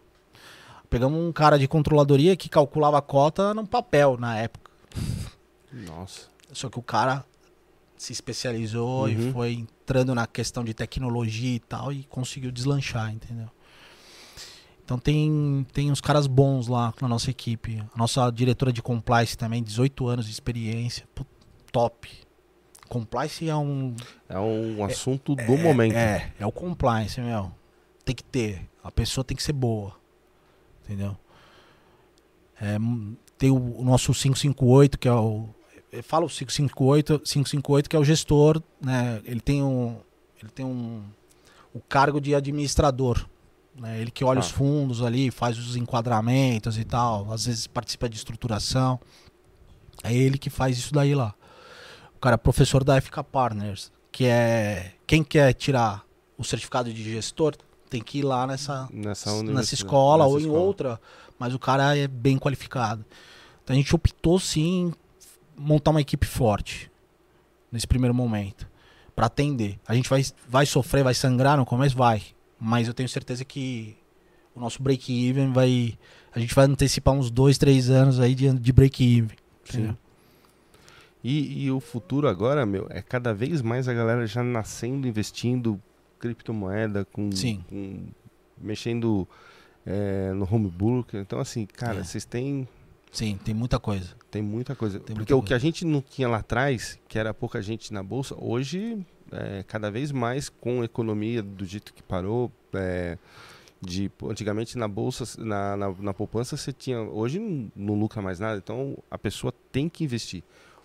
Pegamos um cara de controladoria que calculava a cota no papel na época. Nossa. Só que o cara se especializou e Uhum. foi entrando na questão de tecnologia e tal e conseguiu deslanchar, entendeu? Então tem, tem uns caras bons lá na nossa equipe. A nossa diretora de compliance também, 18 anos de experiência. Top. Compliance é um. É um assunto do momento. É, é o compliance, meu. Tem que ter. A pessoa tem que ser boa. Entendeu? É, tem o, o nosso 558, que é o. Eu falo 558, 558, que é o gestor, né? Ele tem um. Ele tem um. O cargo de administrador. Né? Ele que olha Ah. os fundos ali, faz os enquadramentos e tal. Às vezes participa de estruturação. É ele que faz isso daí lá. O cara é professor da FK Partners, que é. Quem quer tirar o certificado de gestor tem que ir lá nessa, Nessa, nessa escola nessa ou em escola. outra, mas o cara é bem qualificado. Então a gente optou sim montar uma equipe forte nesse primeiro momento para atender. A gente vai, vai sofrer, vai sangrar no começo, vai, mas eu tenho certeza que o nosso break-even vai, a gente vai antecipar uns dois, três anos aí de, de break-even. Sim. E, e o futuro agora, meu, é cada vez mais a galera já nascendo, investindo criptomoeda, com, Sim. com- mexendo é, no home broker. Então, assim, cara, É. vocês têm, Sim, tem muita coisa. tem muita coisa. Tem Porque muita o que a gente não tinha lá atrás, que era pouca gente na bolsa, hoje, é, cada vez mais com a economia do jeito que parou, é, de antigamente na bolsa, na, na, na poupança você tinha, hoje não, não lucra mais nada, então a pessoa tem que investir.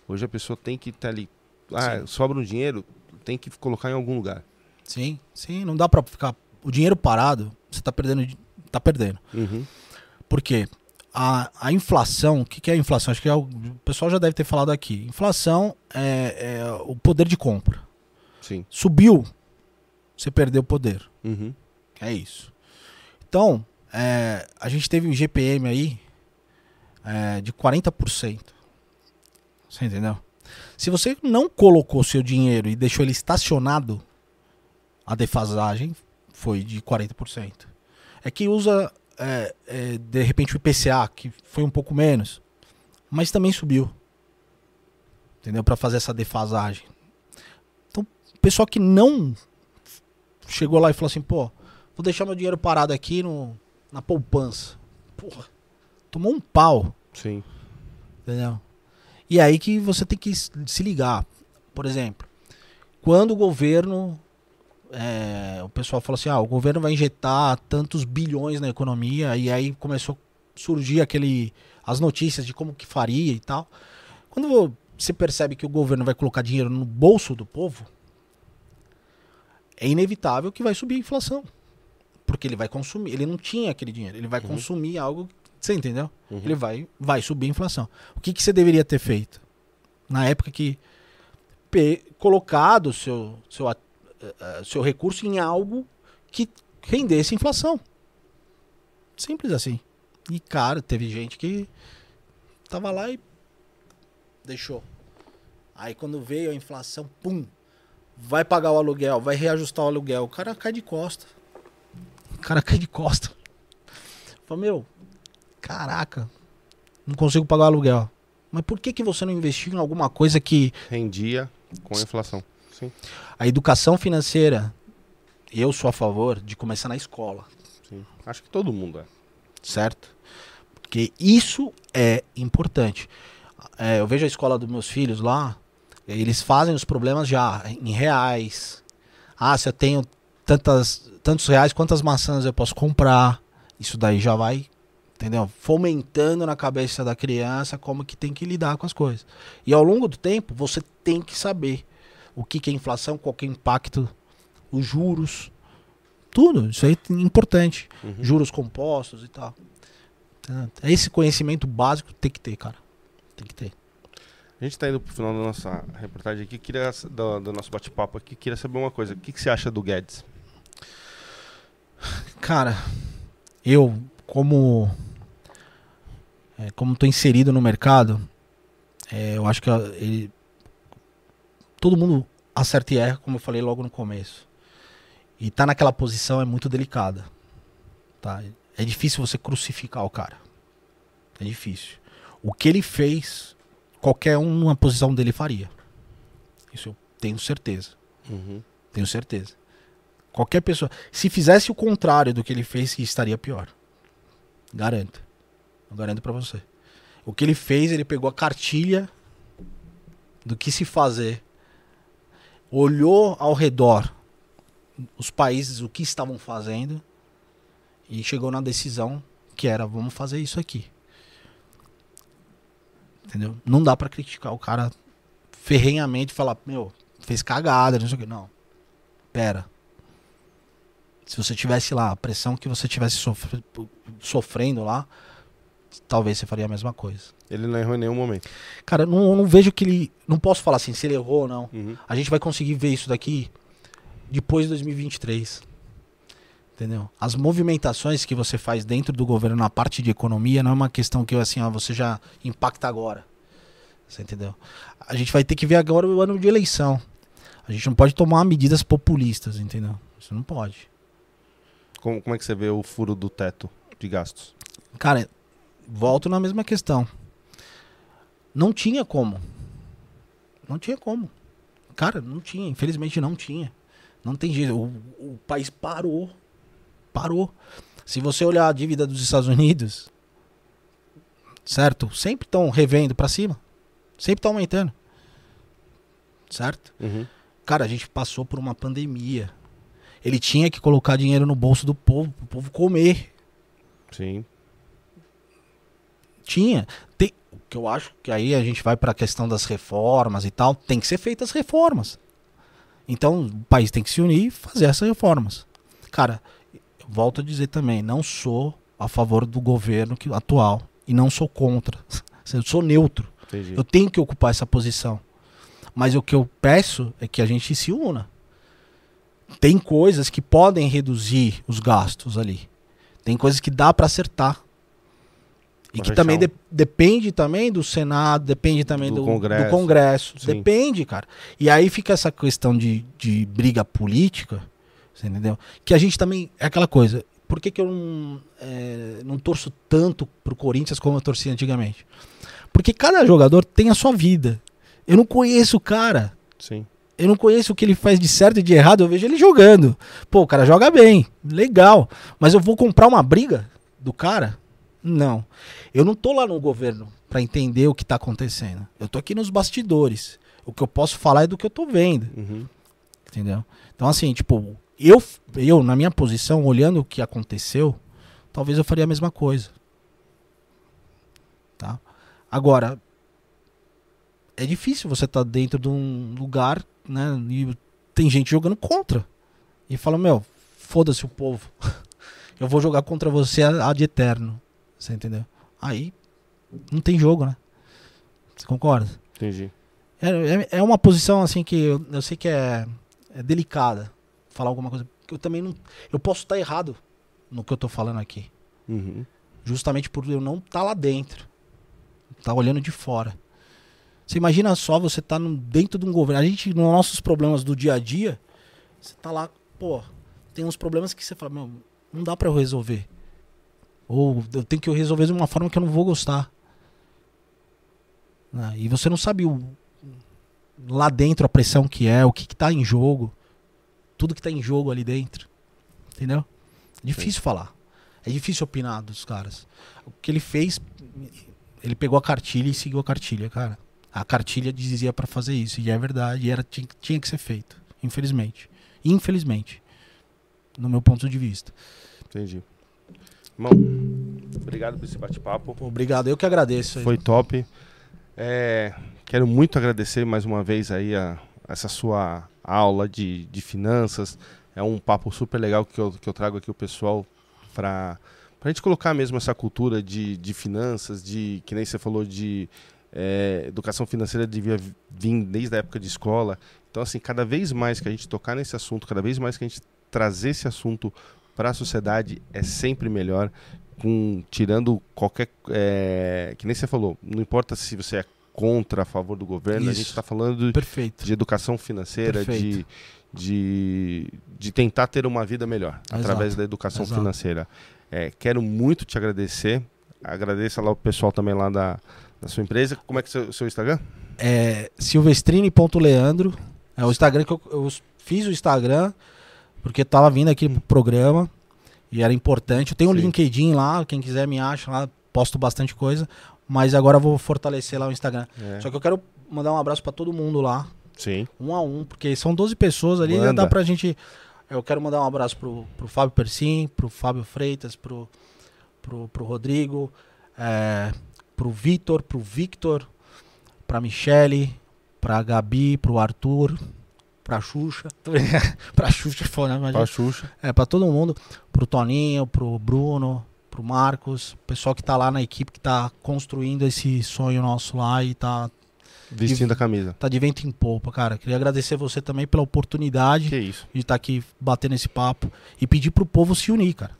Hoje a pessoa tem que estar ali, ah, Sim. sobra um dinheiro, tem que colocar em algum lugar. Sim, sim, não dá pra ficar o dinheiro parado, você tá perdendo, di- tá perdendo. Uhum. Por quê? A, a inflação, o que, que é a inflação? Acho que é o, o pessoal já deve ter falado aqui. Inflação é, é o poder de compra. Sim. Subiu, você perdeu o poder. Uhum. É isso. Então, é, a gente teve um GPM aí é, de 40%. Você entendeu? Se você não colocou seu dinheiro e deixou ele estacionado, a defasagem foi de 40%. É que usa, é, é, de repente, o IPCA, que foi um pouco menos, mas também subiu. Entendeu? Para fazer essa defasagem. Então, o pessoal que não chegou lá e falou assim, pô, vou deixar meu dinheiro parado aqui no, na poupança. Porra, tomou um pau, Sim. entendeu? E é aí que você tem que se ligar. Por exemplo, quando o governo. É, o pessoal falou assim: ah, o governo vai injetar tantos bilhões na economia, e aí começou a surgir aquele, as notícias de como que faria e tal. Quando você percebe que o governo vai colocar dinheiro no bolso do povo, é inevitável que vai subir a inflação. Porque ele vai consumir. Ele não tinha aquele dinheiro. Ele vai Uhum. consumir algo. Você entendeu? Uhum. Ele vai, vai subir a inflação. O que, que você deveria ter feito? Na época que colocado o seu, seu, eh, seu recurso em algo que rendesse inflação. Simples assim. E, cara, teve gente que tava lá e deixou. Aí quando veio a inflação, pum, vai pagar o aluguel, vai reajustar o aluguel, o cara cai de costa. O cara cai de costa. Fala, meu, caraca, não consigo pagar o aluguel. Mas por que, que você não investiu em alguma coisa que Rendia com a inflação. Sim. a educação financeira, eu sou a favor de começar na escola, Sim. Acho que todo mundo é. certo? Porque isso é importante. É, eu vejo a escola dos meus filhos lá, eles fazem os problemas já em reais. Ah, se eu tenho tantas, tantos reais, quantas maçãs eu posso comprar? Isso daí já vai, entendeu? Fomentando na cabeça da criança como que tem que lidar com as coisas. E ao longo do tempo, você tem que saber o que, que é inflação, qual que é o impacto, os juros, tudo. Isso aí é importante Uhum. juros compostos e tal. Tá? Esse conhecimento básico tem que ter, cara. Tem que ter. A gente está indo pro final da nossa reportagem aqui, queria, do, do nosso bate-papo aqui, queria saber uma coisa. O que, que você acha do Guedes? Cara, eu, como. é, como tô inserido no mercado, é, eu acho que ele. Todo mundo acerta e erra, como eu falei logo no começo. E tá naquela posição é muito delicada. Tá? É difícil você crucificar o cara. É difícil. O que ele fez, qualquer um numa posição dele faria. Isso eu tenho certeza. Uhum. Tenho certeza. Qualquer pessoa. Se fizesse o contrário do que ele fez, estaria pior. Garanto. Eu garanto pra você. O que ele fez, ele pegou a cartilha do que se fazer, olhou ao redor os países, o que estavam fazendo e chegou na decisão que era vamos fazer isso aqui. Entendeu? Não dá pra criticar o cara ferrenhamente e falar, meu, fez cagada, não sei o que. Não. Pera. Se você tivesse lá, a pressão que você tivesse sofre- sofrendo lá, talvez você faria a mesma coisa. Ele não errou em nenhum momento. Cara, eu não, eu não vejo que ele. Não posso falar assim, se ele errou ou não. Uhum. A gente vai conseguir ver isso daqui depois de 2023. Entendeu? As movimentações que você faz dentro do governo na parte de economia não é uma questão que assim, ó, você já impacta agora. Você entendeu? A gente vai ter que ver agora o ano de eleição. A gente não pode tomar medidas populistas, entendeu? Isso não pode. Como, como é que você vê o furo do teto de gastos? Cara, volto na mesma questão. Não tinha como. Não tinha como. Cara, não tinha. Infelizmente não tinha. Não tem jeito. O, o país parou. Parou. Se você olhar a dívida dos Estados Unidos, certo? Sempre estão revendo pra cima. Sempre tá aumentando. Certo? Uhum. Cara, a gente passou por uma pandemia. Ele tinha que colocar dinheiro no bolso do povo, pro povo comer. Sim. Tinha. Tem, o que eu acho que aí a gente vai para a questão das reformas e tal. Tem que ser feitas reformas. Então o país tem que se unir e fazer essas reformas. Cara, volto a dizer também, não sou a favor do governo que, atual e não sou contra. Eu sou neutro. Entendi. Eu tenho que ocupar essa posição. Mas o que eu peço é que a gente se una. Tem coisas que podem reduzir os gastos ali. Tem coisas que dá para acertar. E que também de- depende também do Senado, depende também Do do, Congresso. do Congresso. Depende, cara. E aí fica essa questão de, de briga política, você entendeu? Que a gente também. É aquela coisa. Por que, que eu não, é, não torço tanto pro Corinthians como eu torcia antigamente? Porque cada jogador tem a sua vida. Eu não conheço o cara. Sim. Eu não conheço o que ele faz de certo e de errado. Eu vejo ele jogando. Pô, o cara joga bem. Legal. Mas eu vou comprar uma briga do cara? Não. Eu não tô lá no governo pra entender o que tá acontecendo. Eu tô aqui nos bastidores. O que eu posso falar é do que eu tô vendo. Uhum. Entendeu? Então, assim, tipo, eu, eu na minha posição, olhando o que aconteceu, talvez eu faria a mesma coisa. Tá? Agora, é difícil você estar dentro de um lugar, né? E tem gente jogando contra. E fala, meu, foda-se o povo. eu vou jogar contra você a, a de eterno. Você entendeu? Aí não tem jogo, né? Você concorda? Entendi. É, é, é uma posição assim que eu, eu sei que é, é delicada falar alguma coisa. Porque eu também não. Eu posso estar errado no que eu tô falando aqui. Uhum. Justamente por eu não estar lá dentro. Tá olhando de fora. Você imagina só você tá no- dentro de um governo. A gente, nos nossos problemas do dia a dia, você tá lá, pô, tem uns problemas que você fala, meu, não dá pra eu resolver. Ou eu tenho que resolver de uma forma que eu não vou gostar. Né? E você não sabe o, lá dentro a pressão que é, o que, que tá em jogo. Tudo que tá em jogo ali dentro. Entendeu? É difícil falar. É difícil opinar dos caras. O que ele fez, ele pegou a cartilha e seguiu a cartilha, cara. A cartilha dizia pra fazer isso, e é verdade, e era, tinha, tinha que ser feito. Infelizmente. Infelizmente. No meu ponto de vista. Entendi. Irmão, obrigado por esse bate-papo. Obrigado, eu que agradeço. aí. Foi top. É, quero muito agradecer mais uma vez aí a, essa sua aula de, de finanças. É um papo super legal que eu, que eu trago aqui o pessoal para a gente colocar mesmo essa cultura de, de finanças, de que nem você falou de é, educação financeira devia vir desde a época de escola. Então, assim, cada vez mais que a gente tocar nesse assunto, cada vez mais que a gente trazer esse assunto para a sociedade é sempre melhor, com tirando qualquer. é, que nem você falou, não importa se você é contra, a favor do governo. A Isso. gente está falando Perfeito. de educação financeira, de, Perfeito. de, de tentar ter uma vida melhor através da educação Exato. financeira. É, quero muito te agradecer. Agradeça lá o pessoal também lá da, da sua empresa. Como é que é o seu, seu Instagram? É silvestrini.leandro. É o Instagram que eu, eu fiz o Instagram porque tava vindo aqui pro programa e era importante. Eu tenho Sim. LinkedIn lá, quem quiser me acha lá, posto bastante coisa, mas agora eu vou fortalecer lá o Instagram. É. Só que eu quero mandar um abraço pra todo mundo lá, Sim. um a um, porque são 12 pessoas ali, Manda. dá pra gente. Eu quero mandar um abraço pro, pro Fábio Persim, pro Fábio Freitas, pro, pro, pro Rodrigo, é, pro Vitor, pro Victor, pra Michele, pra Gabi, pro Arthur, pra Xuxa. pra Xuxa é foda, né? Imagina. Pra Xuxa. É, pra todo mundo. Pro Toninho, pro Bruno, pro Marcos, o pessoal que tá lá na equipe que tá construindo esse sonho nosso lá e tá, Vestindo a camisa. tá de vento em polpa, cara. Queria agradecer você também pela oportunidade Que isso. de estar aqui batendo esse papo e pedir pro povo se unir, cara.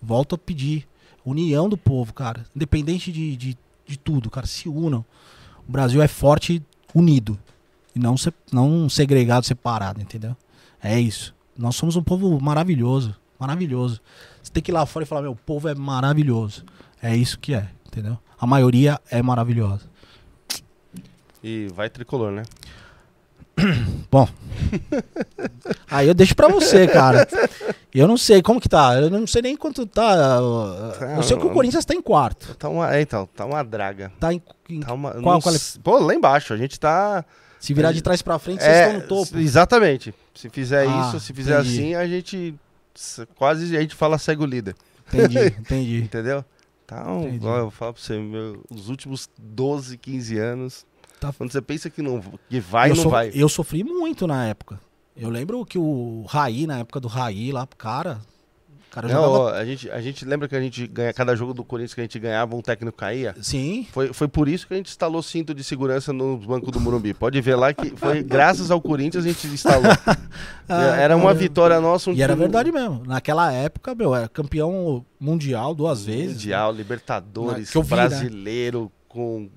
Volto a pedir. União do povo, cara. Independente de, de, de tudo, cara. Se unam. O Brasil é forte unido. E não, se, não segregado, separado, entendeu? É isso. Nós somos um povo maravilhoso. Maravilhoso. Você tem que ir lá fora e falar, meu, o povo é maravilhoso. É isso que é, entendeu? A maioria é maravilhosa. E vai tricolor, né? Aí eu deixo pra você, cara. Eu não sei como que tá. Eu não sei nem quanto tá. Eu sei que o Corinthians tá em quarto. Tá uma, é, então, tá uma draga. Tá em, em- Tá uma, Qual- não qual é- Pô, lá embaixo, a gente tá. Se virar de trás pra frente, vocês É, estão no topo. Exatamente. Se fizer Ah, isso, se fizer entendi. assim, a gente quase a gente fala cego líder, Entendi, entendi. entendeu? Tá um, Entendi. ó, eu falo pra você, meu, os últimos 12, 15 anos, Tá- quando você pensa que não que vai, eu, não so- vai. eu sofri muito na época. Eu lembro que o Raí, na época do Raí lá, cara. O cara Não, jogava. a gente, a gente lembra que a gente ganha cada jogo do Corinthians que a gente ganhava, um técnico caía. Sim, Foi, foi por isso que a gente instalou cinto de segurança no banco do Morumbi. Pode ver lá que foi graças ao Corinthians a gente instalou. Ah, era uma cara. vitória nossa. Um E era time verdade mesmo. Naquela época, meu, era campeão mundial duas vezes. Mundial, Libertadores, Que eu vi, né? brasileiro, com,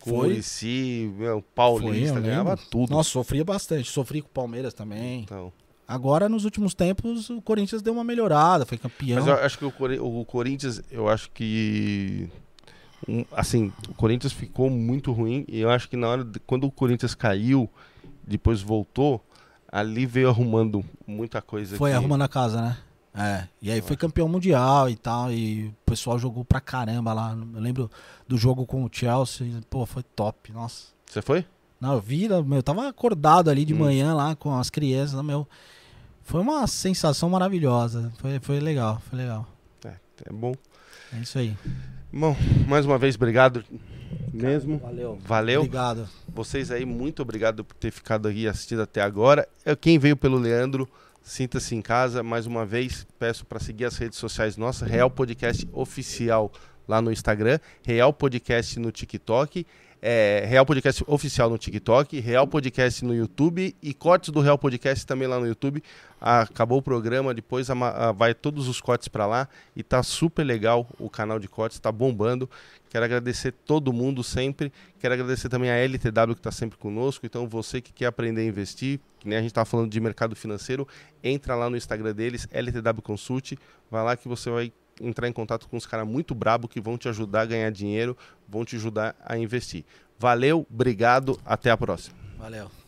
com Foi. Foi, Paulista, eu ganhava tudo. Nossa, sofria bastante. Sofri com o Palmeiras também. Então, Agora, nos últimos tempos, o Corinthians deu uma melhorada, foi campeão. mas eu acho que o, Cori- o Corinthians, eu acho que. um, assim, o Corinthians ficou muito ruim. E eu acho que na hora. De, quando o Corinthians caiu, depois voltou, ali veio arrumando muita coisa. Foi que- arrumando a casa, né? É. E aí foi campeão mundial e tal. E o pessoal jogou pra caramba lá. Eu lembro do jogo com o Chelsea. Pô, foi top. Nossa. Você foi? Não, eu vi, né, meu, eu tava acordado ali de Hum. manhã lá com as crianças, meu. Foi uma sensação maravilhosa. Foi, foi legal, foi legal. É bom. É isso aí. Bom, mais uma vez, obrigado mesmo. Valeu. Valeu. Obrigado. Vocês aí, muito obrigado por ter ficado aqui assistindo até agora. Eu, quem veio pelo Leandro, sinta-se em casa. Mais uma vez, peço para seguir as redes sociais nossas, Real Podcast Oficial lá no Instagram, Real Podcast no TikTok, é, Real Podcast Oficial no TikTok, Real Podcast no YouTube e cortes do Real Podcast também lá no YouTube. Acabou o programa, depois ama- ah, vai todos os cortes para lá e tá super legal o canal de cortes, tá bombando. Quero agradecer todo mundo sempre. Quero agradecer também a LTW que está sempre conosco. Então, você que quer aprender a investir, que nem a gente está falando de mercado financeiro, entra lá no Instagram deles, LTW Consult. Vai lá que você vai entrar em contato com os caras muito brabo que vão te ajudar a ganhar dinheiro, vão te ajudar a investir. Valeu, obrigado, até a próxima. Valeu.